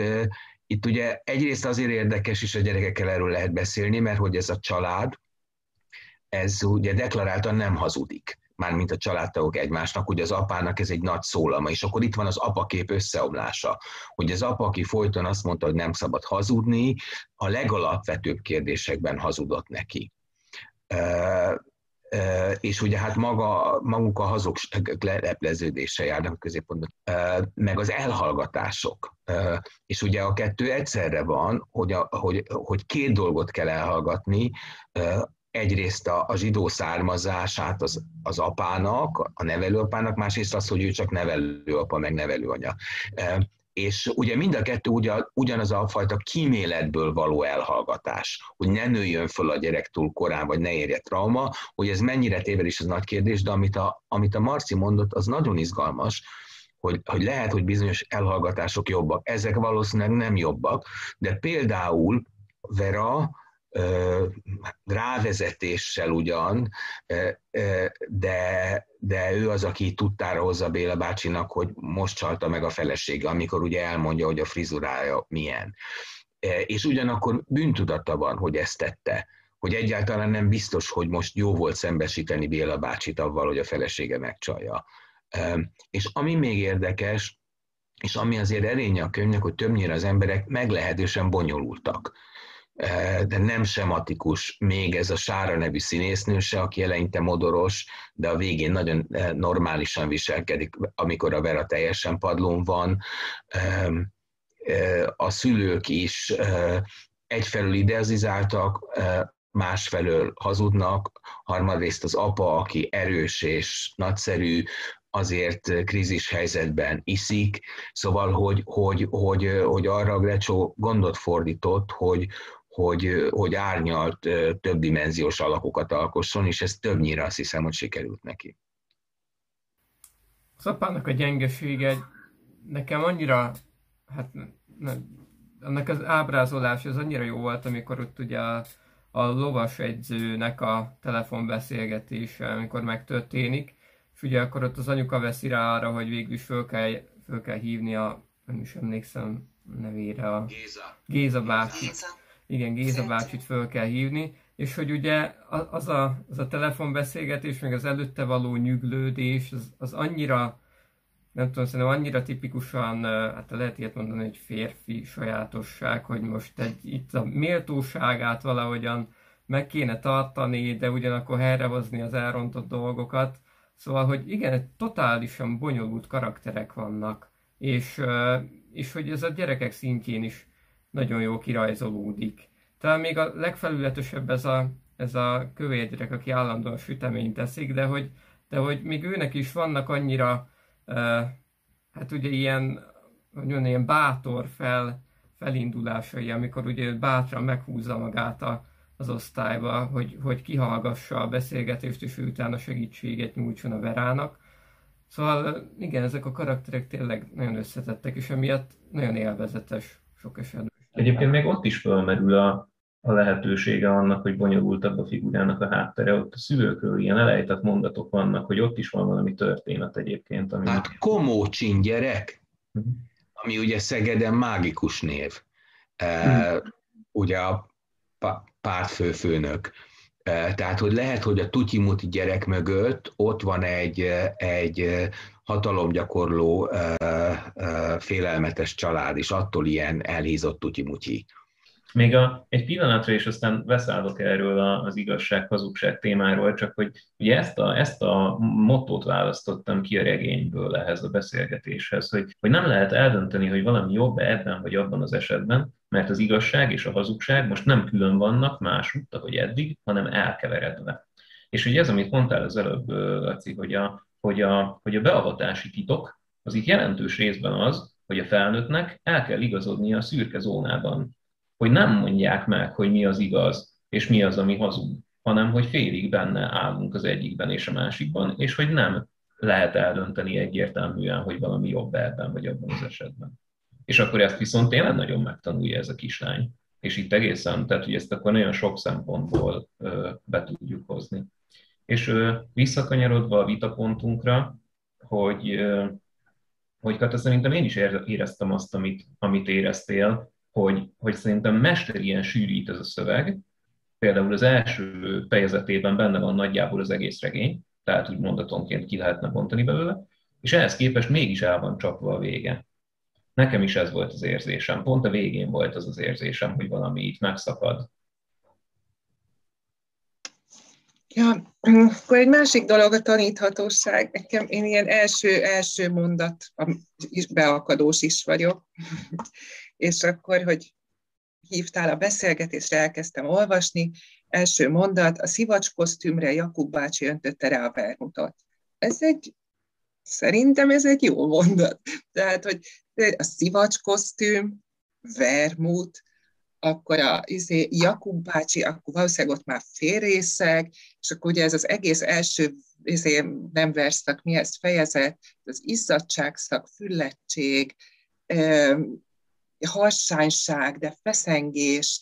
itt ugye egyrészt azért érdekes, és a gyerekekkel erről lehet beszélni, mert hogy ez a család, ez ugye deklaráltan nem hazudik mármint a családtagok egymásnak, ugye az apának ez egy nagy szólama, és akkor itt van az apakép összeomlása, hogy az apa, aki folyton azt mondta, hogy nem szabad hazudni, a legalapvetőbb kérdésekben hazudott neki. és ugye hát maga, maguk a hazugság lepleződése járnak a középpontban, meg az elhallgatások. És ugye a kettő egyszerre van, hogy, a, hogy, hogy két dolgot kell elhallgatni, egyrészt a, a zsidó származását az, az apának, a nevelőapának, másrészt az, hogy ő csak nevelőapa, meg nevelőanya. E, és ugye mind a kettő ugyan, ugyanaz a fajta kíméletből való elhallgatás, hogy ne nőjön föl a gyerek túl korán, vagy ne érje trauma, hogy ez mennyire téved is az nagy kérdés, de amit a, amit a Marci mondott, az nagyon izgalmas, hogy, hogy lehet, hogy bizonyos elhallgatások jobbak. Ezek valószínűleg nem jobbak, de például Vera rávezetéssel ugyan, de, de ő az, aki tudtára hozza Béla bácsinak, hogy most csalta meg a felesége, amikor ugye elmondja, hogy a frizurája milyen. És ugyanakkor bűntudata van, hogy ezt tette hogy egyáltalán nem biztos, hogy most jó volt szembesíteni Béla bácsit avval, hogy a felesége megcsalja. És ami még érdekes, és ami azért erénye a könyvnek, hogy többnyire az emberek meglehetősen bonyolultak. De nem sematikus még ez a Sára nevű színésznő se, aki eleinte modoros, de a végén nagyon normálisan viselkedik, amikor a Vera teljesen padlón van. A szülők is egyfelől idealizáltak, másfelől hazudnak, harmadrészt az apa, aki erős és nagyszerű, azért krízis helyzetben iszik, szóval, hogy, hogy, hogy, hogy arra Grecsó gondot fordított, hogy, hogy, hogy árnyalt többdimenziós alakokat alkosson, és ez többnyire azt hiszem, hogy sikerült neki. Az apának a gyengesége nekem annyira, hát nem, annak az ábrázolás az annyira jó volt, amikor ott ugye a, a lovas egyzőnek a telefonbeszélgetése, amikor megtörténik, és ugye akkor ott az anyuka veszi rá arra, hogy végül is föl kell, föl kell hívni a, nem is emlékszem nevére, a Géza, Géza bácsi. Géza. Igen, Géza bácsit föl kell hívni, és hogy ugye az a, az a telefonbeszélgetés, meg az előtte való nyüglődés, az, az annyira, nem tudom, szerintem annyira tipikusan, hát lehet ilyet mondani, hogy férfi sajátosság, hogy most egy, itt a méltóságát valahogyan meg kéne tartani, de ugyanakkor helyrehozni az elrontott dolgokat, Szóval, hogy igen, totálisan bonyolult karakterek vannak, és, és hogy ez a gyerekek szintjén is nagyon jó kirajzolódik. Talán még a legfelületesebb ez a, ez a kövér gyerek, aki állandóan süteményt teszik, de hogy, de hogy még őnek is vannak annyira, hát ugye ilyen, mondjam, ilyen bátor fel, felindulásai, amikor ugye bátran meghúzza magát a, az osztályba, hogy, hogy kihallgassa a beszélgetést, és ő utána segítséget nyújtson a Verának. Szóval igen, ezek a karakterek tényleg nagyon összetettek, és emiatt nagyon élvezetes sok esetben. Egyébként még ott is felmerül a, a lehetősége annak, hogy bonyolultabb a figurának a háttere. Ott a szülőkről ilyen elejtett mondatok vannak, hogy ott is van valami történet egyébként. Ami... Hát Komócsin gyerek, uh-huh. ami ugye Szegeden mágikus név. Uh-huh. Uh, ugye a pártfőfőnök. Tehát, hogy lehet, hogy a tutyimuti gyerek mögött ott van egy, egy hatalomgyakorló félelmetes család, és attól ilyen elhízott tutyimutyi. Még a, egy pillanatra, és aztán beszállok erről az igazság-hazugság témáról, csak hogy ugye ezt a, ezt a mottót választottam ki a regényből ehhez a beszélgetéshez, hogy, hogy nem lehet eldönteni, hogy valami jobb ebben vagy abban az esetben, mert az igazság és a hazugság most nem külön vannak másút, ahogy eddig, hanem elkeveredve. És ugye ez, amit mondtál az előbb, Laci, hogy a, hogy a, hogy a beavatási titok, az itt jelentős részben az, hogy a felnőttnek el kell igazodnia a szürke zónában hogy nem mondják meg, hogy mi az igaz, és mi az, ami hazug, hanem hogy félig benne állunk az egyikben és a másikban, és hogy nem lehet eldönteni egyértelműen, hogy valami jobb ebben vagy abban az esetben. És akkor ezt viszont tényleg nagyon megtanulja ez a kislány. És itt egészen, tehát hogy ezt akkor nagyon sok szempontból ö, be tudjuk hozni. És visszakanyarodva a vitapontunkra, hogy, hogy Kata, szerintem én is éreztem azt, amit, amit éreztél, hogy, hogy szerintem mesterien sűrít ez a szöveg. Például az első fejezetében benne van nagyjából az egész regény, tehát úgy mondatonként ki lehetne bontani belőle, és ehhez képest mégis el van csapva a vége. Nekem is ez volt az érzésem. Pont a végén volt az az érzésem, hogy valami itt megszakad. Ja, akkor egy másik dolog a taníthatóság. Nekem én ilyen első-első mondat beakadós is vagyok és akkor, hogy hívtál a beszélgetésre, elkezdtem olvasni, első mondat, a szivacs kosztümre Jakub bácsi öntötte rá a vermutot. Ez egy, szerintem ez egy jó mondat. Tehát, hogy a szivacs kosztüm, vermut, akkor a izé, Jakub bácsi, akkor valószínűleg ott már félrészeg, és akkor ugye ez az egész első izé, nem verszak, mi ez fejezet, az izzadságszak, füllettség, harsányság, de feszengés,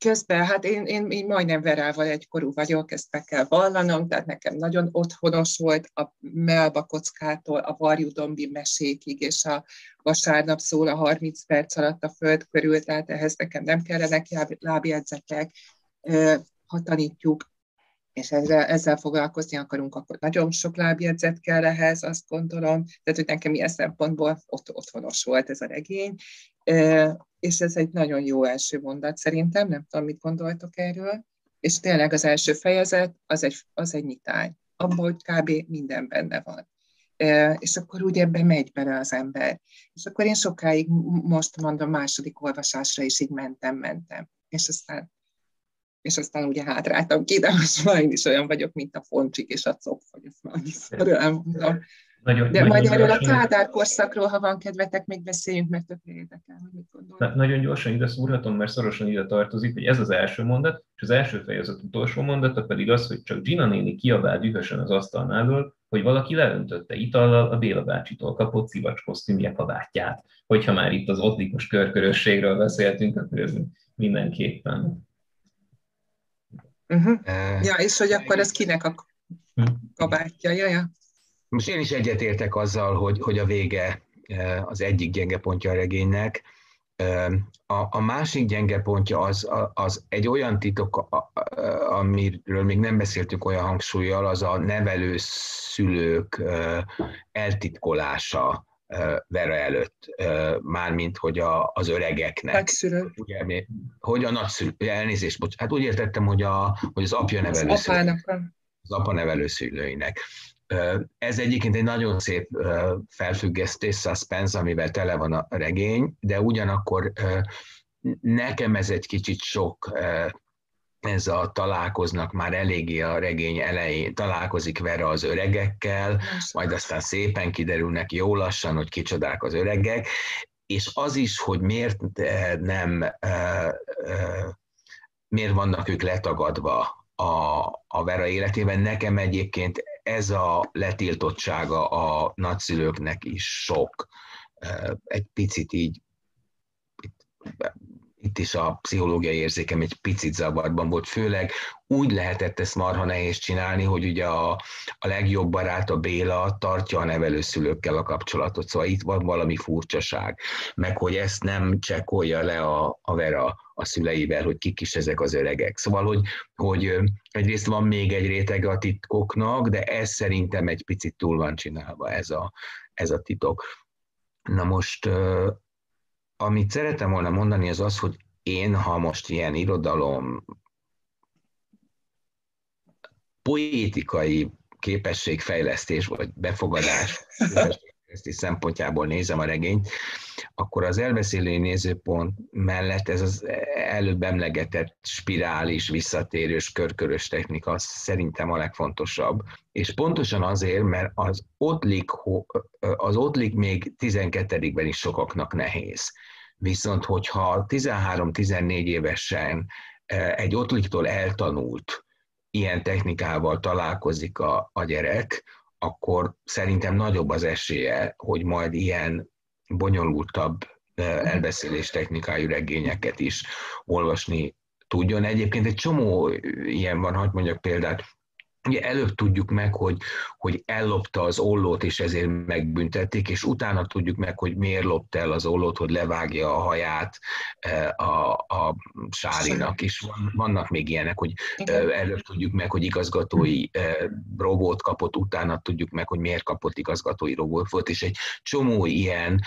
közben, hát én, én, én majdnem Verával egykorú vagyok, ezt meg kell vallanom, tehát nekem nagyon otthonos volt a Melba kockától a Varjudombi mesékig, és a vasárnap szól a 30 perc alatt a föld körül, tehát ehhez nekem nem kellenek lábjegyzetek. ha tanítjuk, és ezzel, ezzel foglalkozni akarunk, akkor nagyon sok lábjegyzet kell ehhez, azt gondolom. Tehát, hogy nekem ilyen szempontból ott, otthonos volt ez a regény, és ez egy nagyon jó első mondat szerintem, nem tudom, mit gondoltok erről. És tényleg az első fejezet, az egy, az egy nyitány. Hogy kb. minden benne van és akkor úgy ebben megy bele az ember. És akkor én sokáig, most mondom, második olvasásra is így mentem, mentem. És aztán, és aztán ugye hátráltam ki, de most már én is olyan vagyok, mint a foncsik és a copf, hogy ezt már annyiszor elmondom. Nagyon, De majd erről gyorsan... a Kádár korszakról, ha van kedvetek, még beszéljünk, mert tökre érdekel, hogy mit gondolok. Nagyon gyorsan ide szúrhatom, mert szorosan ide tartozik, hogy ez az első mondat, és az első fejezet utolsó mondata pedig az, hogy csak Gina néni kiabál dühösen az asztalnál, hogy valaki leöntötte itallal a Béla bácsitól kapott szivacs kosztümje kabátját. Hogyha már itt az otlikos körkörösségről beszéltünk, akkor ez mindenképpen. Uh-huh. Ja, és hogy akkor ez kinek a hm. kabátja? Ja, ja. Most én is egyetértek azzal, hogy, hogy a vége e, az egyik gyenge pontja a regénynek. E, a, a másik gyenge pontja az, az egy olyan titok, amiről még nem beszéltünk olyan hangsúlyjal, az a nevelőszülők e, eltitkolása Vera előtt, mármint hogy a, az öregeknek. Nagyszülők. Ugye, hogy a nagyszülők, elnézést, bocs, hát úgy értettem, hogy, a, hogy az apja nevelőszülőinek. Az, az apa nevelőszülőinek. Ez egyébként egy nagyon szép felfüggesztés, suspense, amivel tele van a regény, de ugyanakkor nekem ez egy kicsit sok ez a találkoznak már eléggé a regény elején, találkozik Vera az öregekkel, majd aztán szépen kiderülnek jó lassan, hogy kicsodák az öregek, és az is, hogy miért nem, miért vannak ők letagadva a, a Vera életében, nekem egyébként ez a letiltottsága a nagyszülőknek is sok. Egy picit így itt is a pszichológiai érzékem egy picit zavarban volt, főleg úgy lehetett ezt marha nehéz csinálni, hogy ugye a, a legjobb barát, a Béla tartja a nevelőszülőkkel a kapcsolatot, szóval itt van valami furcsaság, meg hogy ezt nem csekkolja le a, a Vera a szüleivel, hogy kik is ezek az öregek. Szóval, hogy, hogy egyrészt van még egy rétege a titkoknak, de ez szerintem egy picit túl van csinálva ez a, ez a titok. Na most amit szeretem volna mondani, az az, hogy én, ha most ilyen irodalom, poétikai képességfejlesztés vagy befogadás szempontjából nézem a regényt, akkor az elbeszélői nézőpont mellett ez az előbb emlegetett spirális, visszatérős, körkörös technika szerintem a legfontosabb. És pontosan azért, mert az ottlik, az ottlik még 12-ben is sokaknak nehéz. Viszont, hogyha 13-14 évesen e, egy ottliktól eltanult ilyen technikával találkozik a, a gyerek, akkor szerintem nagyobb az esélye, hogy majd ilyen bonyolultabb e, elbeszélés technikájú regényeket is olvasni tudjon. Egyébként egy csomó ilyen van, hogy mondjak példát, Ugye előbb tudjuk meg, hogy, hogy ellopta az ollót, és ezért megbüntették, és utána tudjuk meg, hogy miért lopta el az ollót, hogy levágja a haját eh, a, a Sárinak, és vannak még ilyenek, hogy Igen. Eh, előbb tudjuk meg, hogy igazgatói eh, robót kapott, utána tudjuk meg, hogy miért kapott igazgatói robót. Volt, és egy csomó ilyen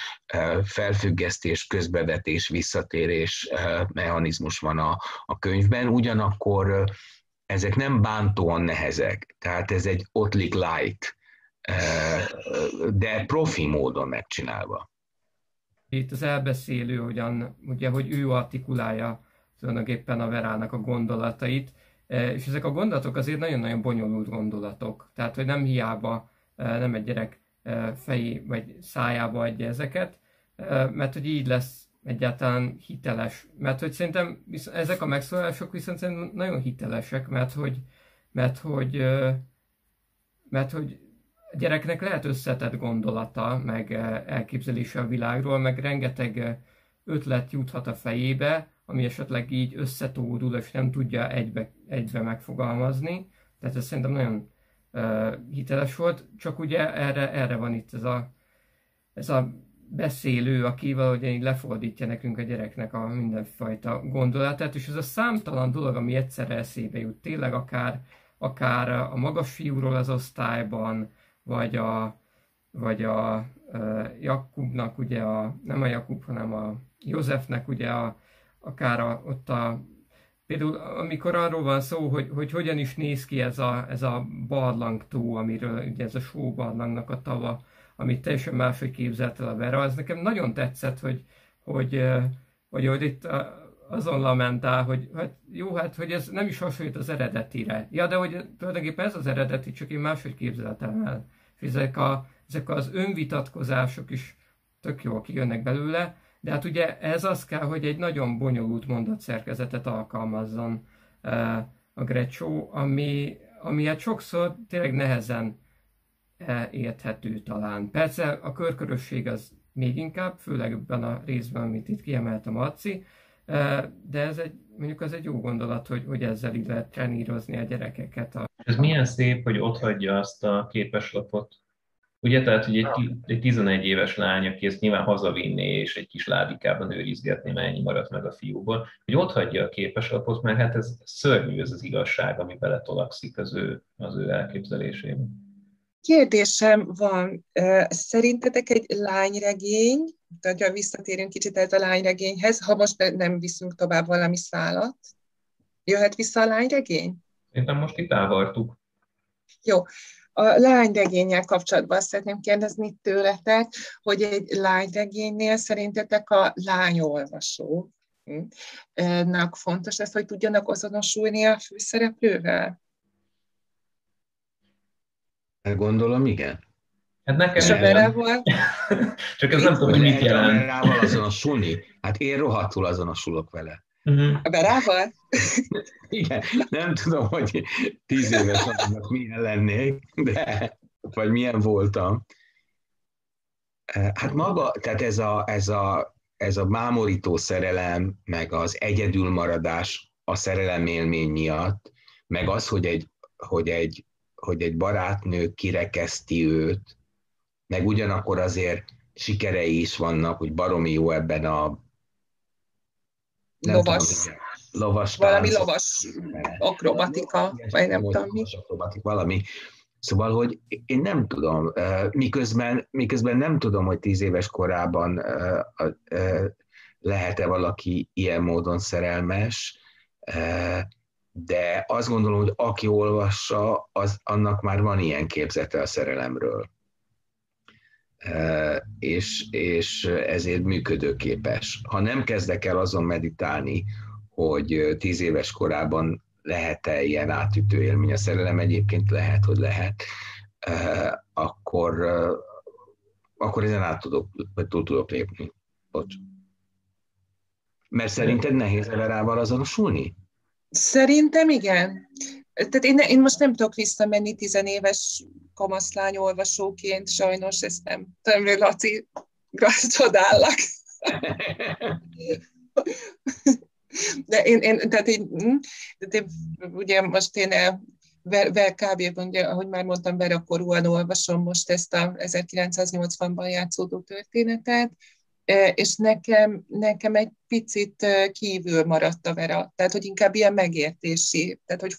felfüggesztés, közbevetés, visszatérés mechanizmus van a, a könyvben, ugyanakkor ezek nem bántóan nehezek, tehát ez egy Otlik light, de profi módon megcsinálva. Itt az elbeszélő, hogyan, ugye, hogy ő artikulálja tulajdonképpen a Verának a gondolatait, és ezek a gondolatok azért nagyon-nagyon bonyolult gondolatok, tehát hogy nem hiába nem egy gyerek fejé vagy szájába adja ezeket, mert hogy így lesz egyáltalán hiteles. Mert hogy szerintem ezek a megszólások viszont szerintem nagyon hitelesek, mert hogy, mert hogy, mert hogy a gyereknek lehet összetett gondolata, meg elképzelése a világról, meg rengeteg ötlet juthat a fejébe, ami esetleg így összetódul, és nem tudja egybe, egybe megfogalmazni. Tehát ez szerintem nagyon uh, hiteles volt, csak ugye erre, erre van itt ez a, ez a beszélő, aki valahogy így lefordítja nekünk a gyereknek a mindenfajta gondolatát, és ez a számtalan dolog, ami egyszerre eszébe jut, tényleg akár, akár a magas fiúról az osztályban, vagy a, vagy a Jakubnak, ugye a, nem a Jakub, hanem a Józsefnek ugye a, akár a, ott a Például amikor arról van szó, hogy, hogy hogyan is néz ki ez a, ez a barlangtó, amiről ugye ez a só barlangnak a tava, amit teljesen máshogy képzelt el a Vera, az nekem nagyon tetszett, hogy, hogy, hogy, hogy itt azon lamentál, hogy hát jó, hát hogy ez nem is hasonlít az eredetire. Ja, de hogy tulajdonképpen ez az eredeti, csak én máshogy képzeltem el. Ezek, a, ezek az önvitatkozások is tök jól kijönnek belőle, de hát ugye ez az kell, hogy egy nagyon bonyolult mondatszerkezetet alkalmazzon a Grecsó, ami, ami hát sokszor tényleg nehezen érthető talán. Persze a körkörösség az még inkább, főleg ebben a részben, amit itt kiemelt a Marci, de ez egy, mondjuk az egy jó gondolat, hogy, hogy ezzel így lehet trenírozni a gyerekeket. A... Ez milyen szép, hogy ott hagyja azt a képeslapot. Ugye, tehát, hogy egy, egy 11 éves lány, aki ezt nyilván hazavinné, és egy kis ládikában őrizgetné, mert ennyi maradt meg a fiúból, hogy ott hagyja a képeslapot, mert hát ez szörnyű ez az igazság, ami beletolakszik az ő, az ő elképzelésébe. Kérdésem van, szerintetek egy lányregény, tehát ha visszatérünk kicsit ez a lányregényhez, ha most nem viszünk tovább valami szálat, jöhet vissza a lányregény? Szerintem most itt elvartuk. Jó. A lányregényel kapcsolatban szeretném kérdezni tőletek, hogy egy lányregénynél szerintetek a lányolvasónak hm, fontos ez, hogy tudjanak azonosulni a főszereplővel? Gondolom, igen. Hát nekem a Berával? Csak ez nem tudom, hogy mit jelent. A Berával azonosulni? Hát én rohadtul azonosulok vele. Uh-huh. A Berával? Igen, nem tudom, hogy tíz éves annak milyen lennék, de vagy milyen voltam. Hát maga, tehát ez a, ez a, ez a mámorító szerelem, meg az egyedülmaradás a szerelem élmény miatt, meg az, hogy egy, hogy egy hogy egy barátnő kirekeszti őt, meg ugyanakkor azért sikerei is vannak, hogy baromi jó ebben a lovas, tudom, lovas valami tánc, lovas akrobatika, vagy nem tudom mi. Akrobatik, valami. Szóval, hogy én nem tudom, miközben, miközben nem tudom, hogy tíz éves korában lehet-e valaki ilyen módon szerelmes, de azt gondolom, hogy aki olvassa, az, annak már van ilyen képzete a szerelemről. És, és ezért működőképes. Ha nem kezdek el azon meditálni, hogy tíz éves korában lehet-e ilyen átütő élmény a szerelem, egyébként lehet, hogy lehet, akkor, akkor ezen át tudok, vagy túl tudok lépni. Bocs. Mert szerinted nehéz Everával azonosulni? Szerintem igen. Tehát én, én most nem tudok visszamenni tizenéves kamaszlány olvasóként, sajnos ezt nem. Tudom, Laci, csodálak. De én, én, tehát én, hm, tehát én ugye most én ver, ver kb. Ugye, ahogy már mondtam, verakorúan olvasom most ezt a 1980-ban játszódó történetet, és nekem, nekem egy picit kívül maradt a Vera, tehát hogy inkább ilyen megértési, tehát hogy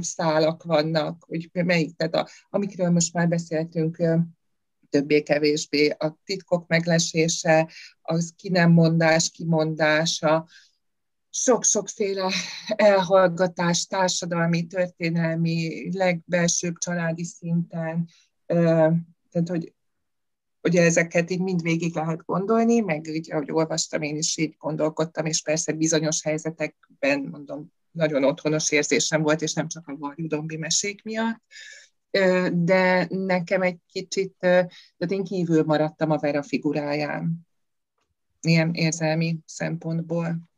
szálak vannak, hogy melyik, tehát a, amikről most már beszéltünk többé-kevésbé, a titkok meglesése, az ki nem mondás, kimondása, sok-sokféle elhallgatás társadalmi, történelmi, legbelsőbb családi szinten, tehát hogy ugye ezeket így mind végig lehet gondolni, meg így, ahogy olvastam, én is így gondolkodtam, és persze bizonyos helyzetekben, mondom, nagyon otthonos érzésem volt, és nem csak a Varjudombi mesék miatt, de nekem egy kicsit, tehát én kívül maradtam a Vera figuráján, ilyen érzelmi szempontból.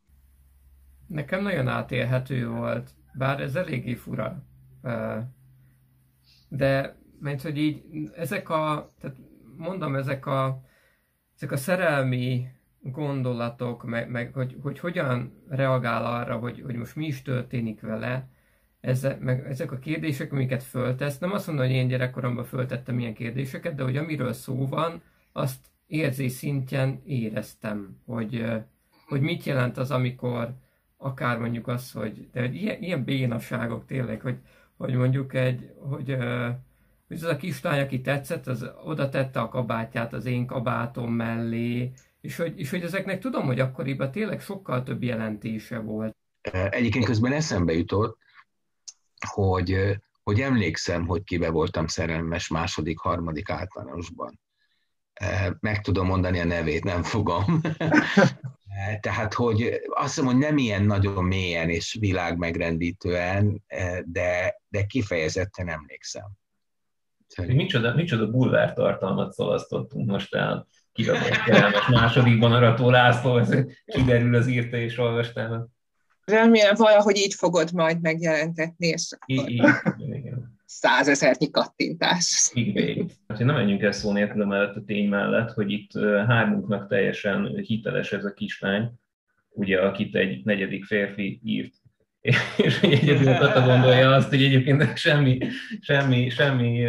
Nekem nagyon átélhető volt, bár ez eléggé fura. De, mert hogy így ezek a, tehát mondom, ezek a, ezek a szerelmi gondolatok, meg, meg hogy, hogy hogyan reagál arra, hogy, hogy most mi is történik vele, ezek, meg ezek a kérdések, amiket föltesz, nem azt mondom, hogy én gyerekkoromban föltettem ilyen kérdéseket, de hogy amiről szó van, azt érzés szintjen éreztem, hogy, hogy mit jelent az, amikor akár mondjuk az, hogy, de ilyen, ilyen bénaságok tényleg, hogy, hogy mondjuk egy, hogy, hogy az a kislány, aki tetszett, az oda tette a kabátját az én kabátom mellé, és hogy, és hogy ezeknek tudom, hogy akkoriban tényleg sokkal több jelentése volt. Egyébként közben eszembe jutott, hogy, hogy emlékszem, hogy kibe voltam szerelmes második, harmadik általánosban. Meg tudom mondani a nevét, nem fogom. Tehát, hogy azt mondom, hogy nem ilyen nagyon mélyen és világmegrendítően, de, de kifejezetten emlékszem. Micsoda, micsoda bulvár tartalmat szalasztottunk most el. Kirakott másodikban Arató László, ez kiderül az írta és olvastál. Remélem valahogy így fogod majd megjelentetni, és akkor százezernyi kattintás. Így Hát, nem menjünk el szó nélkül mellett a tény mellett, hogy itt hármunknak teljesen hiteles ez a kislány, ugye, akit egy negyedik férfi írt és egyedül Tata gondolja azt, hogy egyébként semmi, semmi, semmi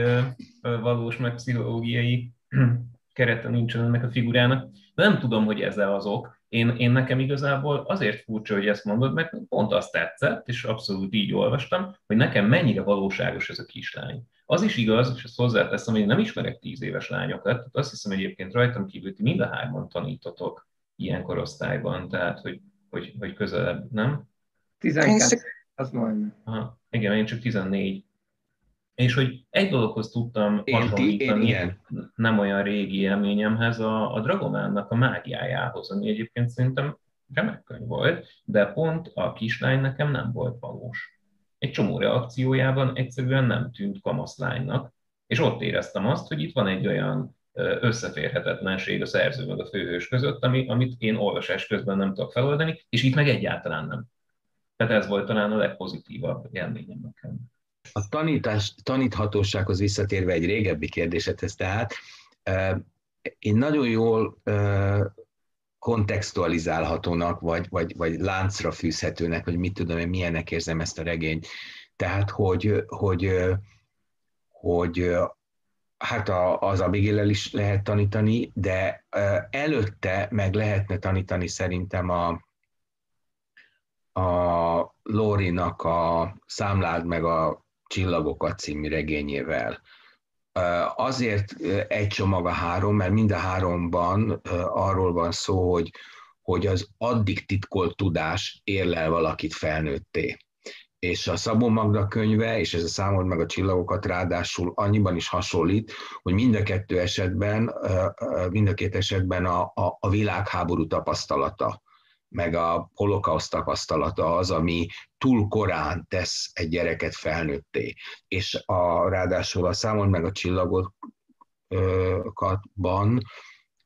valós, meg pszichológiai kerete nincsen ennek a figurának. De nem tudom, hogy ez az. Én, én nekem igazából azért furcsa, hogy ezt mondod, mert pont azt tetszett, és abszolút így olvastam, hogy nekem mennyire valóságos ez a kislány. Az is igaz, és ezt hozzáteszem, hogy én nem ismerek tíz éves lányokat, tehát azt hiszem egyébként rajtam kívül, ti mind a hárman tanítotok ilyen korosztályban, tehát hogy, hogy, hogy közelebb, nem? 12, az majd. Aha, igen, én csak 14. És hogy egy dologhoz tudtam hasonlítani, nem olyan régi élményemhez, a, a Dragománnak a mágiájához, ami egyébként szerintem remek könyv volt, de pont a kislány nekem nem volt valós. Egy csomó reakciójában egyszerűen nem tűnt kamaszlánynak, és ott éreztem azt, hogy itt van egy olyan összeférhetetlenség a szerző meg a főhős között, ami, amit én olvasás közben nem tudok feloldani, és itt meg egyáltalán nem. Tehát ez volt talán a legpozitívabb élményem nekem. A tanítás, taníthatósághoz visszatérve egy régebbi kérdésedhez, tehát én nagyon jól kontextualizálhatónak, vagy, vagy, vagy láncra fűzhetőnek, vagy mit tudom én, milyennek érzem ezt a regényt. Tehát, hogy, hogy, hogy hát az Abigail is lehet tanítani, de előtte meg lehetne tanítani szerintem a, a Lórinak a Számlád meg a Csillagokat című regényével. Azért egy csomag a három, mert mind a háromban arról van szó, hogy, hogy az addig titkolt tudás érlel valakit felnőtté. És a Szabó Magda könyve, és ez a számold meg a csillagokat ráadásul annyiban is hasonlít, hogy mind a kettő esetben, mind a két esetben a, a, a világháború tapasztalata meg a holokauszt tapasztalata az, ami túl korán tesz egy gyereket felnőtté. És a, ráadásul a számon meg a csillagokatban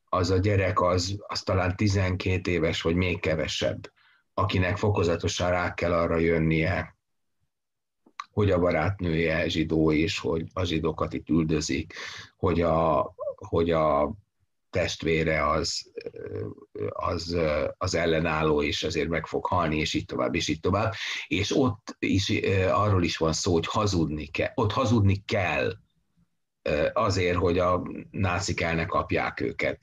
az a gyerek az, az talán 12 éves, vagy még kevesebb, akinek fokozatosan rá kell arra jönnie, hogy a barátnője zsidó is, hogy a zsidókat itt üldözik, hogy a, hogy a testvére az, az, az ellenálló, és azért meg fog halni, és így tovább, és így tovább. És ott is arról is van szó, hogy hazudni kell. Ott hazudni kell azért, hogy a nácik el ne kapják őket,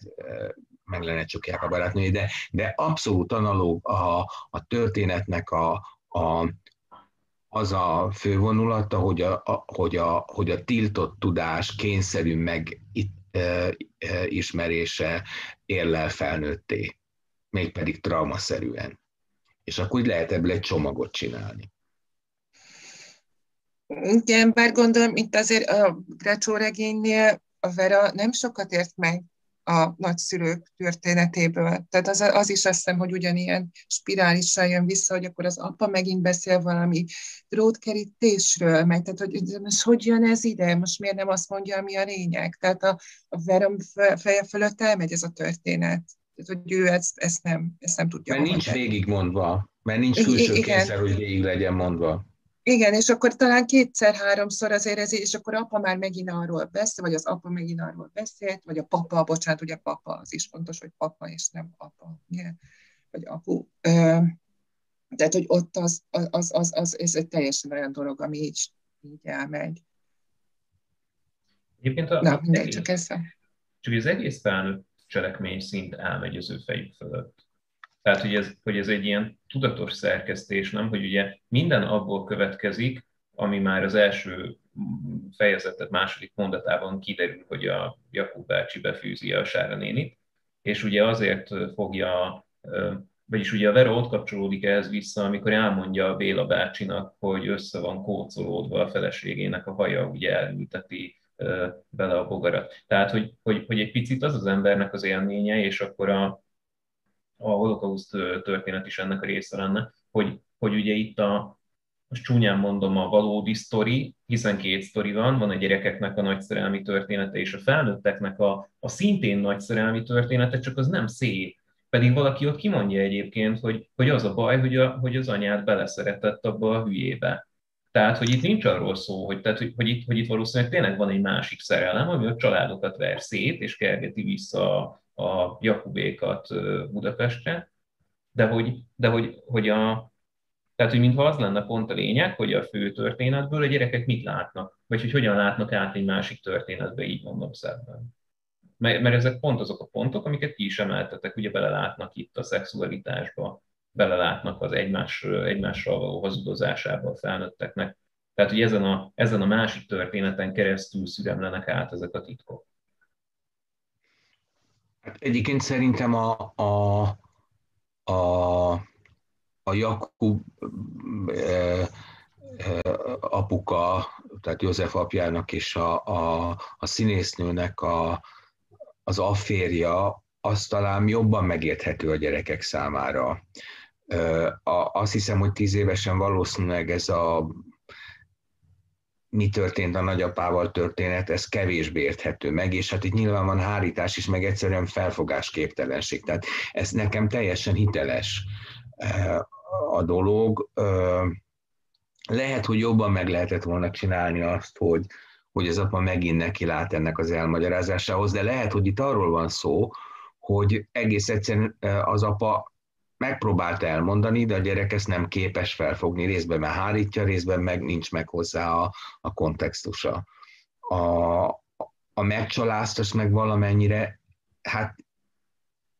meg lenne csukják a barátnői, de, de abszolút analóg a, a történetnek a, a, az a fővonulata, hogy a, a, hogy, a, hogy a tiltott tudás kényszerű meg itt ismerése érlel felnőtté, mégpedig traumaszerűen. És akkor úgy lehet ebből egy csomagot csinálni. Igen, bár gondolom, itt azért a Grecsó regénynél a Vera nem sokat ért meg a nagyszülők történetéből. Tehát az, az is azt hiszem, hogy ugyanilyen spirálisan jön vissza, hogy akkor az apa megint beszél valami drótkerítésről, meg tehát, hogy most hogy jön ez ide, most miért nem azt mondja, ami a lényeg. Tehát a, a verom feje fölött elmegy ez a történet. Tehát, hogy ő ezt, ezt, nem, ezt nem tudja. Mert nincs végigmondva, mert nincs külső kényszer, hogy végig legyen mondva. Igen, és akkor talán kétszer-háromszor azért ez, és akkor apa már megint arról beszél, vagy az apa megint arról beszélt, vagy a papa, bocsánat, ugye papa, az is fontos, hogy papa, és nem apa, ugye? vagy apu. Tehát, hogy ott az, az, az, az, az ez egy teljesen olyan dolog, ami így, így elmegy. Egyébként a, Na, mindegy, csak ez csak az egész felnőtt cselekmény szint elmegy az ő fejük fölött. Tehát, hogy ez, hogy ez egy ilyen tudatos szerkesztés, nem? Hogy ugye minden abból következik, ami már az első fejezetet második mondatában kiderül, hogy a Jakub bácsi befűzi a Sára nénit, és ugye azért fogja, vagyis ugye a Vera ott kapcsolódik ehhez vissza, amikor elmondja a Béla bácsinak, hogy össze van kócolódva a feleségének a haja, ugye elülteti bele a bogarat. Tehát, hogy, hogy, hogy egy picit az az embernek az élménye, és akkor a, a holokauszt történet is ennek a része lenne, hogy, hogy ugye itt a, most csúnyán mondom, a valódi sztori, hiszen két sztori van, van a gyerekeknek a nagyszerelmi története, és a felnőtteknek a, a szintén nagyszerelmi története, csak az nem szép. Pedig valaki ott kimondja egyébként, hogy, hogy az a baj, hogy, a, hogy az anyát beleszeretett abba a hülyébe. Tehát, hogy itt nincs arról szó, hogy, tehát, hogy, hogy, itt, hogy itt valószínűleg tényleg van egy másik szerelem, ami a családokat ver szét, és kergeti vissza a, Jakubékat Budapestre, de hogy, de hogy, hogy a, tehát, hogy mintha az lenne pont a lényeg, hogy a fő történetből a gyerekek mit látnak, vagy hogy hogyan látnak át egy másik történetbe, így mondom szebben. Mert, mert ezek pont azok a pontok, amiket ki is emeltetek, ugye belelátnak itt a szexualitásba, belelátnak az egymás, egymással való hazudozásába a felnőtteknek. Tehát, hogy ezen a, ezen a másik történeten keresztül szüremlenek át ezek a titkok. Hát egyébként szerintem a, a, a a Jakub e, e, apuka, tehát József apjának és a, a, a színésznőnek a, az afférja, az talán jobban megérthető a gyerekek számára. E, a, azt hiszem, hogy tíz évesen valószínűleg ez a mi történt a nagyapával történet, ez kevésbé érthető meg, és hát itt nyilván van hárítás is, meg egyszerűen felfogásképtelenség. Tehát ez nekem teljesen hiteles a dolog. Lehet, hogy jobban meg lehetett volna csinálni azt, hogy, hogy az apa megint neki lát ennek az elmagyarázásához, de lehet, hogy itt arról van szó, hogy egész egyszerűen az apa megpróbált elmondani, de a gyerek ezt nem képes felfogni, részben mert hárítja, részben meg nincs meg hozzá a, a kontextusa. A, a megcsalást azt meg valamennyire, hát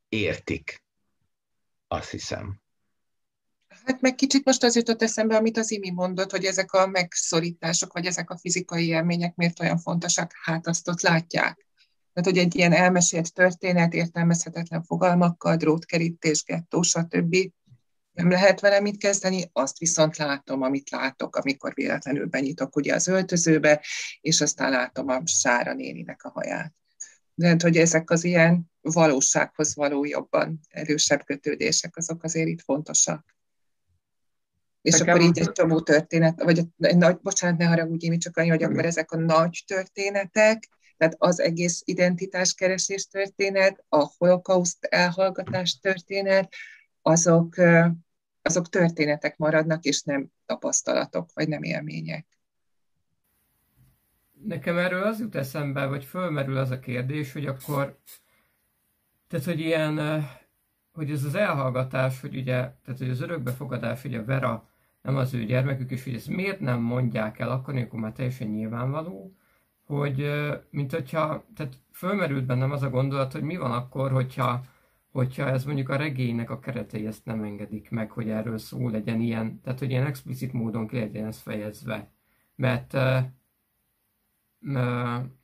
értik, azt hiszem. Hát meg kicsit most az jutott eszembe, amit az Imi mondott, hogy ezek a megszorítások, vagy ezek a fizikai élmények miért olyan fontosak, hát azt ott látják. Tehát, hogy egy ilyen elmesélt történet, értelmezhetetlen fogalmakkal, drótkerítés, gettó, stb. Nem lehet vele mit kezdeni, azt viszont látom, amit látok, amikor véletlenül benyitok ugye az öltözőbe, és aztán látom a Sára néninek a haját. De hogy ezek az ilyen valósághoz való jobban erősebb kötődések, azok azért itt fontosak. És Nekem... akkor így egy csomó történet, vagy egy nagy, bocsánat, ne haragudj, mi csak annyi, hogy akkor ezek a nagy történetek, tehát az egész identitáskeresés történet, a holokauszt elhallgatás történet, azok, azok történetek maradnak, és nem tapasztalatok, vagy nem élmények. Nekem erről az jut eszembe, vagy fölmerül az a kérdés, hogy akkor, tehát hogy ilyen, hogy ez az elhallgatás, hogy ugye, tehát hogy az örökbefogadás, a Vera nem az ő gyermekük, és hogy ezt miért nem mondják el akkor, amikor már teljesen nyilvánvaló, hogy mint hogyha, tehát fölmerült bennem az a gondolat, hogy mi van akkor, hogyha, hogyha ez mondjuk a regénynek a keretei ezt nem engedik meg, hogy erről szó legyen ilyen, tehát hogy ilyen explicit módon ki legyen ez fejezve. Mert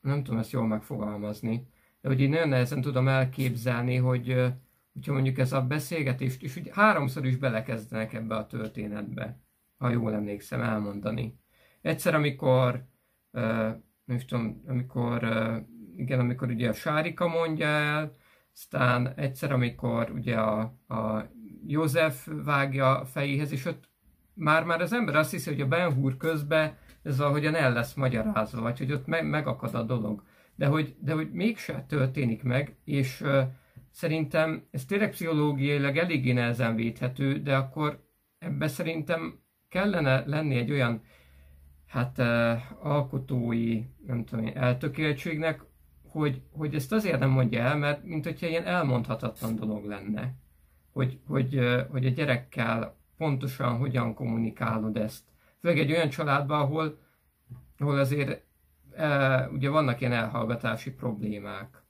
nem tudom ezt jól megfogalmazni, de hogy én nagyon nehezen tudom elképzelni, hogy hogyha mondjuk ez a beszélgetést, és úgy háromszor is belekezdenek ebbe a történetbe ha jól emlékszem, elmondani. Egyszer, amikor, nem tudom, amikor, igen, amikor ugye a Sárika mondja el, aztán egyszer, amikor ugye a, a József vágja a fejéhez, és ott már-már az ember azt hiszi, hogy a Ben Hur közben ez ahogyan el lesz magyarázva, vagy hogy ott me- megakad a dolog. De hogy, de hogy mégse történik meg, és uh, szerintem ez tényleg pszichológiailag eléggé nehezen védhető, de akkor ebbe szerintem kellene lenni egy olyan hát alkotói, nem tudom én, eltökéltségnek, hogy, hogy ezt azért nem mondja el, mert mint hogyha ilyen elmondhatatlan dolog lenne. Hogy, hogy, hogy a gyerekkel pontosan hogyan kommunikálod ezt. Főleg egy olyan családban, ahol, ahol azért uh, ugye vannak ilyen elhallgatási problémák.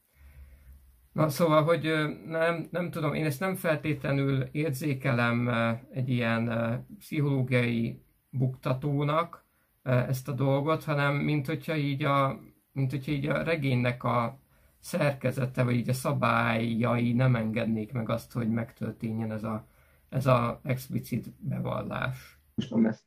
Na szóval, hogy nem, nem tudom, én ezt nem feltétlenül érzékelem egy ilyen pszichológiai buktatónak ezt a dolgot, hanem mint hogyha így a, mint hogyha így a regénynek a szerkezete, vagy így a szabályai nem engednék meg azt, hogy megtörténjen ez a, ez a explicit bevallás. Most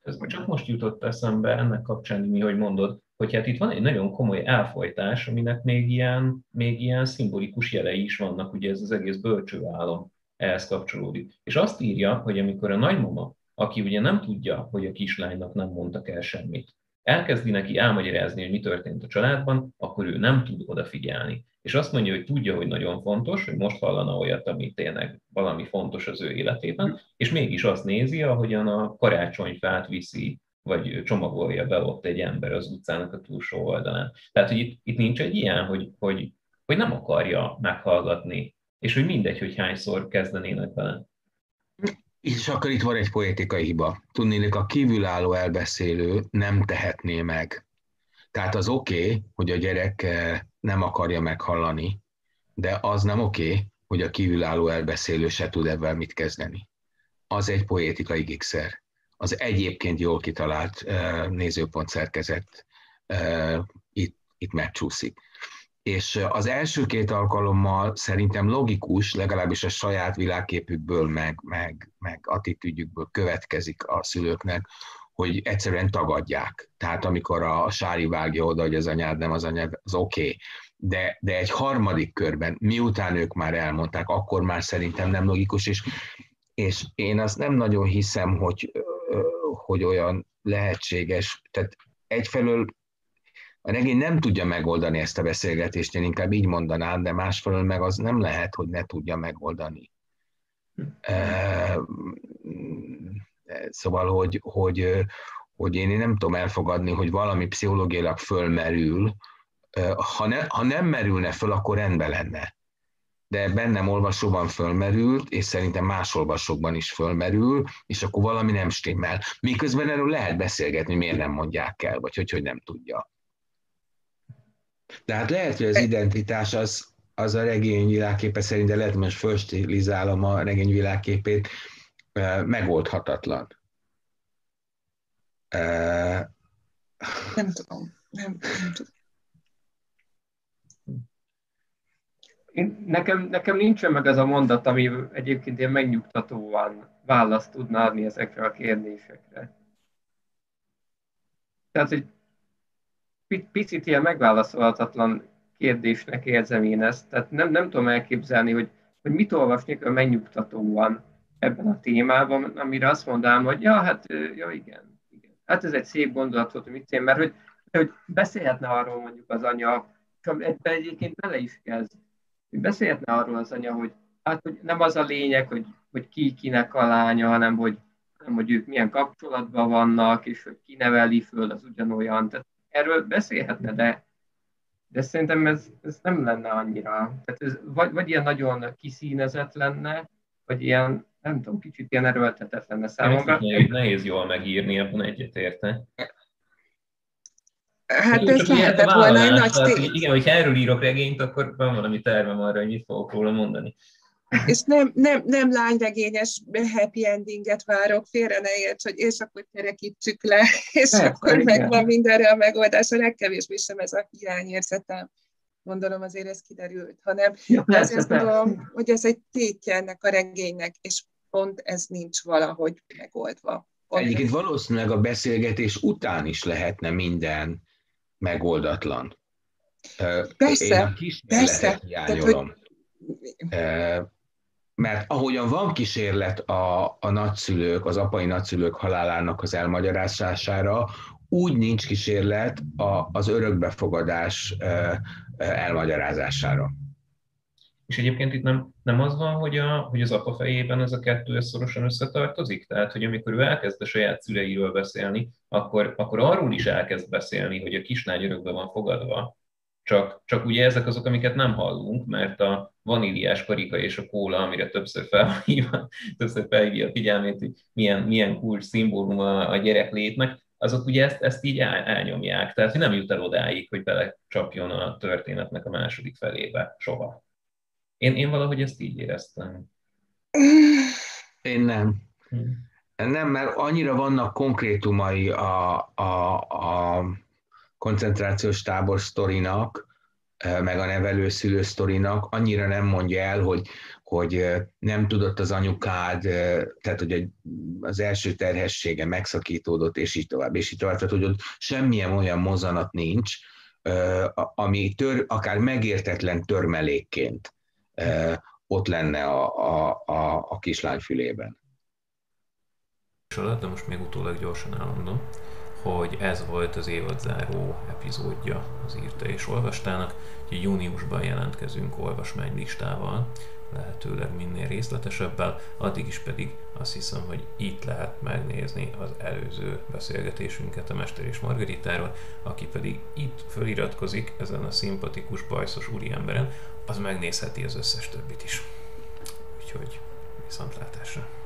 ez csak most jutott eszembe ennek kapcsán, mi, hogy mondod, hogy hát itt van egy nagyon komoly elfolytás, aminek még ilyen, még ilyen szimbolikus jelei is vannak, ugye ez az egész bölcsőállam ehhez kapcsolódik. És azt írja, hogy amikor a nagymama, aki ugye nem tudja, hogy a kislánynak nem mondtak el semmit, elkezdi neki elmagyarázni, hogy mi történt a családban, akkor ő nem tud odafigyelni. És azt mondja, hogy tudja, hogy nagyon fontos, hogy most hallana olyat, ami tényleg valami fontos az ő életében, és mégis azt nézi, ahogyan a karácsonyfát viszi vagy csomagolja be ott egy ember az utcának a túlsó oldalán. Tehát, hogy itt, itt nincs egy ilyen, hogy, hogy, hogy nem akarja meghallgatni, és hogy mindegy, hogy hányszor kezdenének vele. És akkor itt van egy poétikai hiba. Tudnélik, a kívülálló elbeszélő nem tehetné meg. Tehát az oké, okay, hogy a gyerek eh, nem akarja meghallani, de az nem oké, okay, hogy a kívülálló elbeszélő se tud ebben mit kezdeni. Az egy poétikai gigszer az egyébként jól kitalált nézőpont szerkezet itt, itt megcsúszik. És az első két alkalommal szerintem logikus, legalábbis a saját világképükből, meg, meg, meg attitűdjükből következik a szülőknek, hogy egyszerűen tagadják. Tehát amikor a sári vágja oda, hogy az anyád nem az anyád, az oké. Okay. De, de egy harmadik körben, miután ők már elmondták, akkor már szerintem nem logikus, és, és én azt nem nagyon hiszem, hogy hogy olyan lehetséges. Tehát egyfelől a regény nem tudja megoldani ezt a beszélgetést, én inkább így mondanám, de másfelől meg az nem lehet, hogy ne tudja megoldani. Szóval, hogy, hogy, hogy én nem tudom elfogadni, hogy valami pszichológiailag fölmerül, ha, ne, ha nem merülne föl, akkor rendben lenne de bennem olvasóban fölmerült, és szerintem más olvasókban is fölmerül, és akkor valami nem stimmel. Miközben erről lehet beszélgetni, miért nem mondják el, vagy hogy, hogy nem tudja. Tehát lehet, hogy az identitás az, az a regény világképe szerint, de lehet, hogy most fölstilizálom a regény világképét, megoldhatatlan. Nem tudom. Nem, nem tudom. Én, nekem, nekem nincsen meg ez a mondat, ami egyébként ilyen megnyugtatóan választ tudna adni ezekre a kérdésekre. Tehát, hogy picit ilyen megválaszolhatatlan kérdésnek érzem én ezt. Tehát nem, nem tudom elképzelni, hogy, hogy mit olvasnék a megnyugtatóan ebben a témában, amire azt mondanám, hogy ja, hát, ja, igen, igen. Hát ez egy szép gondolat volt, mit én, mert hogy, hogy beszélhetne arról mondjuk az anya, és ebben egyébként bele is kezd, hogy beszélhetne arról az anya, hogy hát hogy nem az a lényeg, hogy, hogy ki kinek a lánya, hanem hogy, hanem hogy ők milyen kapcsolatban vannak, és hogy ki neveli föl, az ugyanolyan. Tehát erről beszélhetne, de, de szerintem ez, ez nem lenne annyira. Tehát ez vagy, vagy ilyen nagyon kiszínezett lenne, vagy ilyen, nem tudom, kicsit ilyen erőltetett lenne számomra. Nehéz, nehéz jól megírni, ebben egyetérte. Hát ez lehetett volna egy nagy tény. Igen, hogyha erről írok regényt, akkor van valami tervem arra, hogy mit fogok róla mondani. És nem, nem, nem lányregényes happy endinget várok, félre ne érts, hogy és akkor kerekítsük le, és Persze, akkor igen. megvan mindenre a megoldás, a legkevésbé sem ez a hiányérzetem. Gondolom azért ez kiderült, hanem ja, persze, azért gondolom, hogy ez egy tétje ennek a regénynek, és pont ez nincs valahogy megoldva. Egyébként valószínűleg a beszélgetés után is lehetne minden megoldatlan. Persze, Én a persze. hiányolom. Tehát, hogy... Mert ahogyan van kísérlet a, a nagyszülők, az apai nagyszülők halálának az elmagyarázására, úgy nincs kísérlet a, az örökbefogadás elmagyarázására. És egyébként itt nem, nem az van, hogy, a, hogy az apa fejében ez a kettő szorosan összetartozik? Tehát, hogy amikor ő elkezd a saját szüleiről beszélni, akkor, akkor arról is elkezd beszélni, hogy a kislány örökbe van fogadva. Csak, csak ugye ezek azok, amiket nem hallunk, mert a vaníliás karika és a kóla, amire többször felhívja, többször felhívja a figyelmét, hogy milyen, milyen kulcs szimbólum a, a gyerek létnek, azok ugye ezt, ezt így el, elnyomják. Tehát, hogy nem jut el odáig, hogy belecsapjon a történetnek a második felébe soha. Én, én valahogy ezt így éreztem. Én nem. Hmm. Nem, mert annyira vannak konkrétumai a, a, a koncentrációs tábor sztorinak, meg a nevelőszülő sztorinak, annyira nem mondja el, hogy, hogy nem tudott az anyukád, tehát hogy az első terhessége megszakítódott, és így tovább, és így tovább, tehát hogy ott semmilyen olyan mozanat nincs, ami tör, akár megértetlen törmelékként ott lenne a, a, a, a kislány fülében. De most még utólag gyorsan elmondom, hogy ez volt az évadzáró epizódja az írta és olvastának, hogy júniusban jelentkezünk olvasmánylistával, lehetőleg minél részletesebben, addig is pedig azt hiszem, hogy itt lehet megnézni az előző beszélgetésünket a Mester és Margaritáról, aki pedig itt feliratkozik ezen a szimpatikus, bajszos úriemberen, az megnézheti az összes többit is. Úgyhogy viszontlátásra!